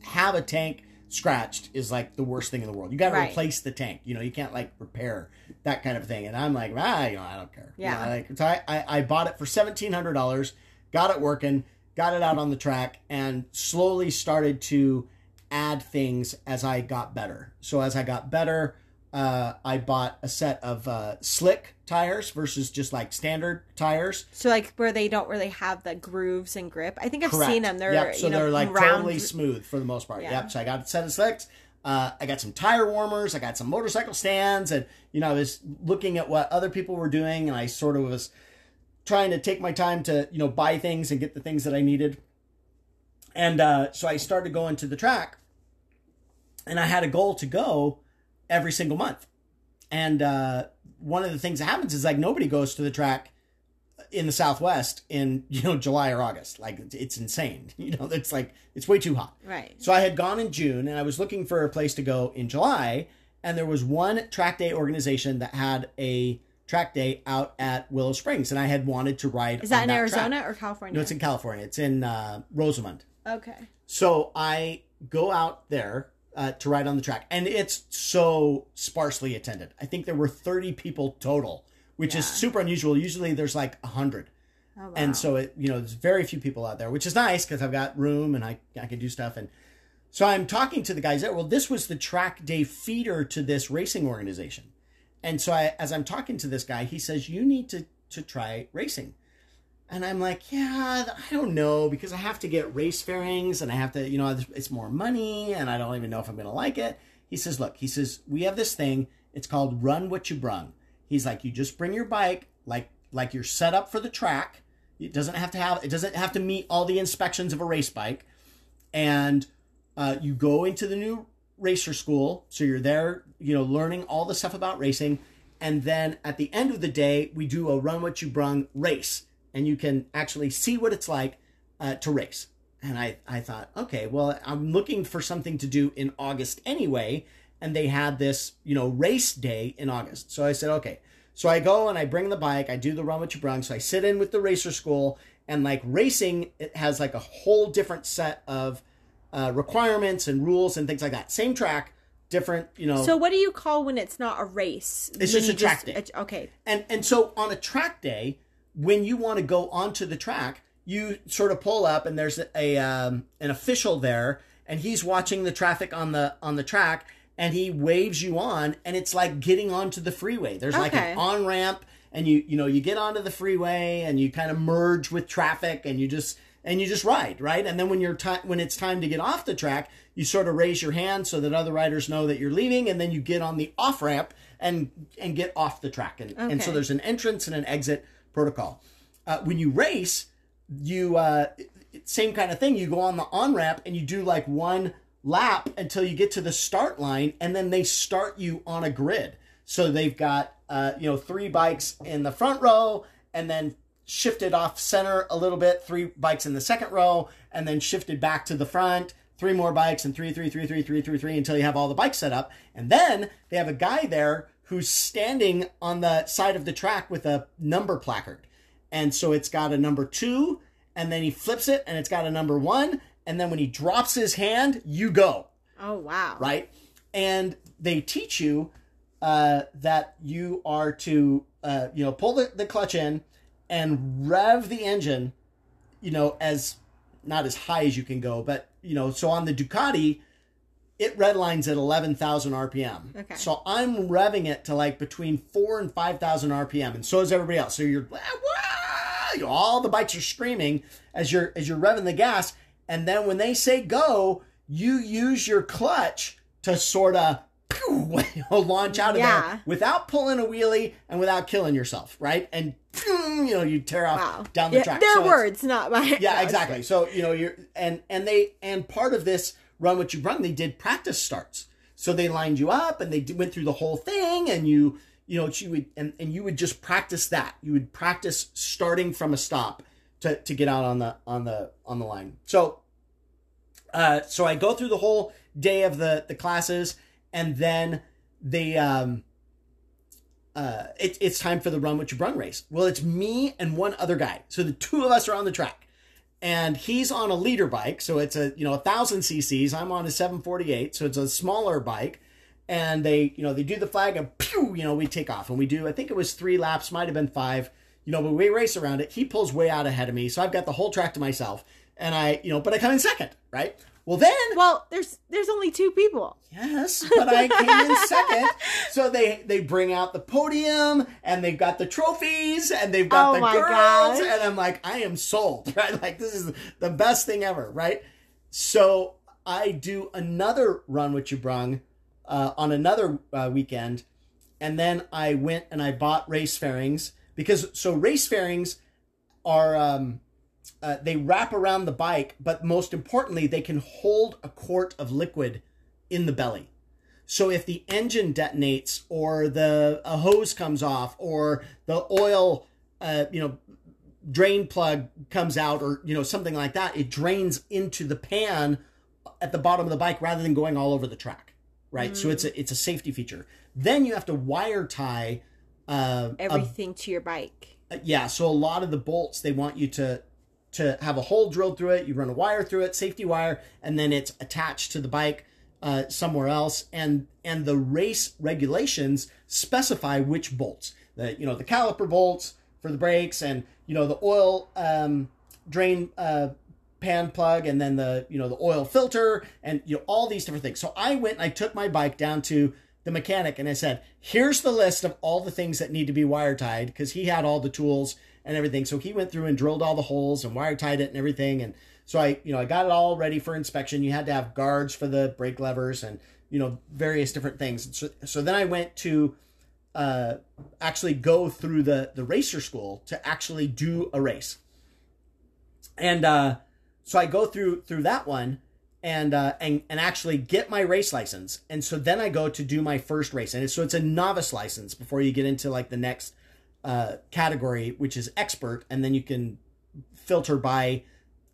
B: have a tank scratched is like the worst thing in the world. You got to
A: Right.
B: replace the tank. You know, you can't like repair that kind of thing. And I'm like, ah, you know, I don't care. You
A: Yeah.
B: know, like so I, I, I bought it for seventeen hundred dollars, got it working, got it out on the track, and slowly started to add things as I got better. So as I got better, uh, I bought a set of uh, slick tires versus just like standard tires.
A: So like where they don't really have the grooves and grip. I think I've
B: Correct.
A: seen them. They're
B: yep. So
A: you know
B: they're like
A: round.
B: totally smooth for the most part.
A: Yeah.
B: Yep. So I got a set of slicks. Uh, I got some tire warmers. I got some motorcycle stands, and you know I was looking at what other people were doing, and I sort of was trying to take my time to you know buy things and get the things that I needed. And uh, so I started going to the track, and I had a goal to go every single month. And uh, one of the things that happens is like nobody goes to the track in the Southwest in [laughs] you know July or August. Like it's insane. [laughs] You know, it's like it's way too hot.
A: Right.
B: So I had gone in June and I was looking for a place to go in July, and there was one track day organization that had a track day out at Willow Springs, and I had wanted to ride.
A: Is that in
B: track.
A: Arizona or California?
B: No, it's in California. It's in uh, Rosamond.
A: okay.
B: So I go out there uh, to ride on the track, and it's so sparsely attended. I think there were 30 people total, which is super unusual. Usually there's like 100.
A: Oh, wow.
B: And so it, you know, there's very few people out there, which is nice because I've got room and I, I can do stuff. And so I'm talking to the guys there. Well, this was the track day feeder to this racing organization. And so I, as I'm talking to this guy, he says, you need to, to try racing. And I'm like, yeah, I don't know because I have to get race fairings and I have to, you know, it's more money and I don't even know if I'm going to like it. He says, look, he says, we have this thing. It's called Run What You Brung. He's like, you just bring your bike like like you're set up for the track. It doesn't have to have it doesn't have to meet all the inspections of a race bike, and uh, you go into the new racer school. So you're there, you know, learning all the stuff about racing, and then at the end of the day, we do a run what you brung race, and you can actually see what it's like uh, to race. And I, I thought, okay, well, I'm looking for something to do in August anyway. And they had this, you know, race day in August. So I said, okay. So I go and I bring the bike, I do the run with brung. So I sit in with the racer school and like racing, it has like a whole different set of uh, requirements and rules and things like that. Same track, different, you know.
A: So what do you call when it's not a race?
B: It's just a track day.
A: it- okay.
B: And and so on a track day, when you want to go onto the track, you sort of pull up and there's a um, an official there, and he's watching the traffic on the on the track, and he waves you on, and it's like getting onto the freeway. There's like an on ramp, and you you know you get onto the freeway, and you kind of merge with traffic, and you just and you just ride right. And then when you're ti when it's time to get off the track, you sort of raise your hand so that other riders know that you're leaving, and then you get on the off ramp and and get off the track, and and so there's an entrance and an exit protocol. Uh, when you race, you uh, same kind of thing. You go on the on ramp and you do like one lap until you get to the start line, and then they start you on a grid. So they've got uh, you know three bikes in the front row, and then shifted off center a little bit, three bikes in the second row, and then shifted back to the front, three more bikes, and three, three, three, three, three, three, three, until you have all the bikes set up. And then they have a guy there who's standing on the side of the track with a number placard. And so it's got a number two, and then he flips it, and it's got a number one. And then when he drops his hand, you go.
A: Oh, wow.
B: Right? And they teach you uh, that you are to, uh, you know, pull the, the clutch in and rev the engine, you know, as not as high as you can go, but, you know, so on the Ducati, it redlines at 11,000 RPM.
A: Okay.
B: So I'm revving it to like between four and 5,000 RPM, and so is everybody else. So you're, you all the bikes are screaming as you're as you're revving the gas, and then when they say go, you use your clutch to sort [laughs] of launch out of
A: Yeah.
B: there without pulling a wheelie and without killing yourself, right? And you know you tear off
A: Wow.
B: down the
A: Yeah,
B: track.
A: Their
B: So
A: words, not mine.
B: yeah,
A: No, [laughs]
B: exactly. So you know you're and and they and part of this run what you run they did practice starts. So they lined you up and they went through the whole thing and you you know you would and, and you would just practice that. You would practice starting from a stop to to get out on the on the on the line. So uh so I go through the whole day of the the classes and then they um uh, it, it's time for the run what you run race. Well, it's me and one other guy. So the two of us are on the track, and he's on a liter bike. So it's a you know a thousand cc's. I'm on a 748, so it's a smaller bike. And they you know they do the flag and pew you know we take off and we do I think it was three laps might have been five you know but we race around it. He pulls way out ahead of me, so I've got the whole track to myself. And I you know but I come in second, right? Well then
A: Well, there's there's only two people.
B: Yes, but I came in second. So they they bring out the podium and they've got the trophies and they've got
A: Oh
B: the girls
A: gosh.
B: and I'm like I am sold, [laughs] right? Like this is the best thing ever, right? So I do another run with you brung uh, on another uh, weekend, and then I went and I bought race fairings because so race fairings are um, uh, they wrap around the bike, but most importantly, they can hold a quart of liquid in the belly. So if the engine detonates or the a hose comes off or the oil, uh, you know, drain plug comes out or you know something like that, it drains into the pan at the bottom of the bike rather than going all over the track, right? So it's a it's a safety feature. Then you have to wire tie uh, a
A: Everything to your bike.
B: uh, yeah so a lot of the bolts they want you to to have a hole drilled through it you run a wire through it safety wire and then it's attached to the bike uh, somewhere else. And and the race regulations specify which bolts. The you know the caliper bolts for the brakes and you know the oil um, drain uh, pan plug and then the you know the oil filter and you know all these different things. So i went and i took my bike down to the mechanic and i said here's the list of all the things that need to be wire tied because he had all the tools and everything. So he went through and drilled all the holes and wire tied it and everything. And so i you know i got it all ready for inspection. You had to have guards for the brake levers and you know various different things. So, so then i went to uh, actually go through the the racer school to actually do a race. And uh, so I go through through that one and uh, and and actually get my race license. And so then I go to do my first race, and so it's a novice license before you get into like the next uh, category, which is expert, and then you can filter by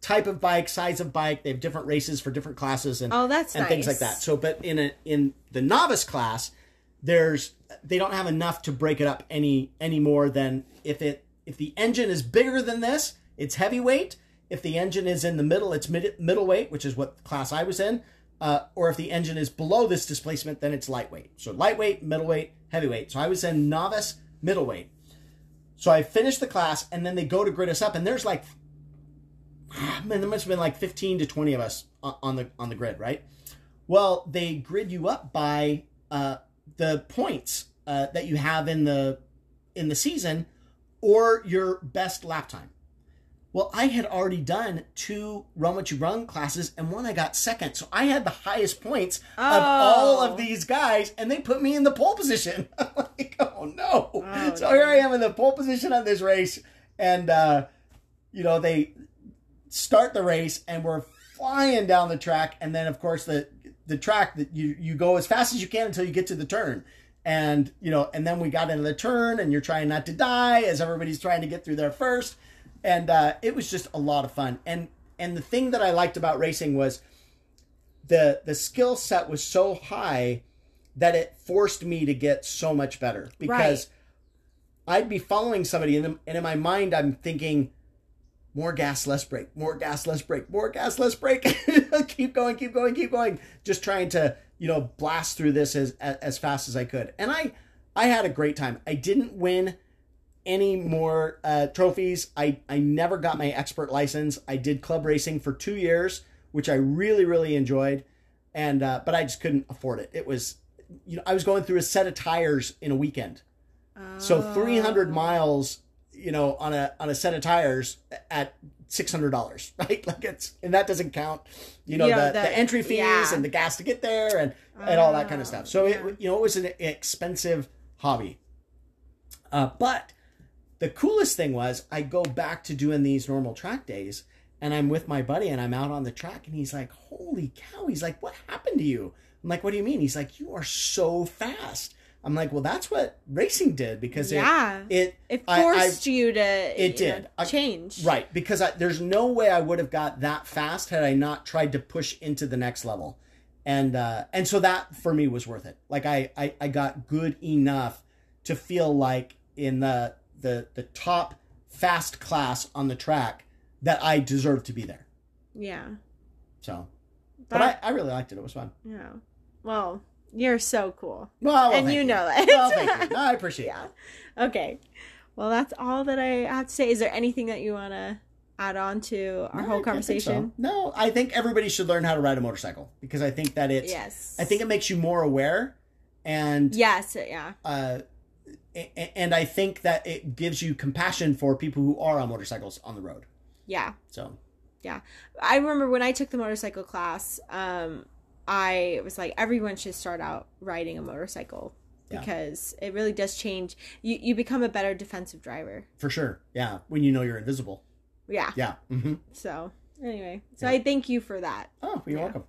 B: type of bike, size of bike. They have different races for different classes and
A: Oh, that's
B: and things like that. So, but in a in the novice class, there's they don't have enough to break it up any any more than if it if the engine is bigger than this, it's heavyweight. If the engine is in the middle, it's mid, middleweight, which is what class I was in. Uh, or if the engine is below this displacement, then it's lightweight. So lightweight, middleweight, heavyweight. So I was in novice, middleweight. So I finish the class, and then they go to grid us up, and there's like, [sighs] man, there must have been like 15 to 20 of us on the on the grid, right? Well, they grid you up by uh, the points uh, that you have in the in the season, or your best lap time. Well, I had already done two Run What You Run classes, and one I got second, so I had the highest points of all
A: Oh.
B: of these guys, and they put me in the pole position. [laughs] I'm like, oh no!
A: Oh,
B: so here I am in the pole position on this race, and uh, you know they start the race and we're flying down the track and then of course the the track that you you go as fast as you can until you get to the turn and you know and then we got into the turn and you're trying not to die as everybody's trying to get through there first and uh, it was just a lot of fun and and the thing that i liked about racing was the the skill set was so high that it forced me to get so much better because i'd be following somebody and, and in my mind i'm thinking more gas, less brake, more gas, less brake, more gas, less brake. [laughs] keep going, keep going, keep going. Just trying to, you know, blast through this as, as as fast as I could. And I I had a great time. I didn't win any more uh, trophies. I I never got my expert license. I did club racing for two years, which I really really enjoyed, and uh, but I just couldn't afford it. It was, you know, I was going through a set of tires in a weekend. So 300 miles you know, on a on a set of tires at six hundred dollars, [laughs] right? Like it's and that doesn't count, you know,
A: You know,
B: the,
A: the-
B: the entry fees
A: yeah.
B: and the gas to get there and and all that kind of
A: Oh,
B: stuff. So
A: yeah.
B: it you know it was an expensive hobby. Uh, but the coolest thing was I go back to doing these normal track days and I'm with my buddy and I'm out on the track and he's like, "Holy cow!" He's like, "What happened to you?" I'm like, "What do you mean?" He's like, "You are so fast." I'm like, "Well, that's what racing did because
A: Yeah.
B: it it
A: It
B: I- I-
A: forced you to
B: It
A: you know,
B: did. I-
A: change.
B: Right, because I, there's no way I would have got that fast had I not tried to push into the next level, and uh, and so that for me was worth it. Like I, I I got good enough to feel like in the the the top fast class on the track that I deserve to be there.
A: Yeah.
B: So, but
A: That-
B: I, I really liked it. It was fun.
A: Yeah. Well, you're so cool.
B: Well, well,
A: and
B: thank
A: you know that.
B: Well, thank you. I appreciate it.
A: yeah.
B: it.
A: Okay. Well, that's all that I have to say. Is there anything that you want to add on to our
B: No,
A: whole
B: think so.
A: conversation?
B: No, I think everybody should learn how to ride a motorcycle because I think that it's.
A: Yes.
B: I think it makes you more aware, and
A: Yes. Yeah.
B: uh, and I think that it gives you compassion for people who are on motorcycles on the road.
A: Yeah.
B: So Yeah,
A: I remember when I took the motorcycle class, um, I was like, everyone should start out riding a motorcycle
B: Yeah.
A: because it really does change. You you become a better defensive driver.
B: for sure, yeah, when you know you're invisible,
A: Yeah.
B: yeah. hmm
A: So anyway, so
B: Yeah.
A: I thank you for that.
B: Oh, you're
A: Yeah.
B: welcome.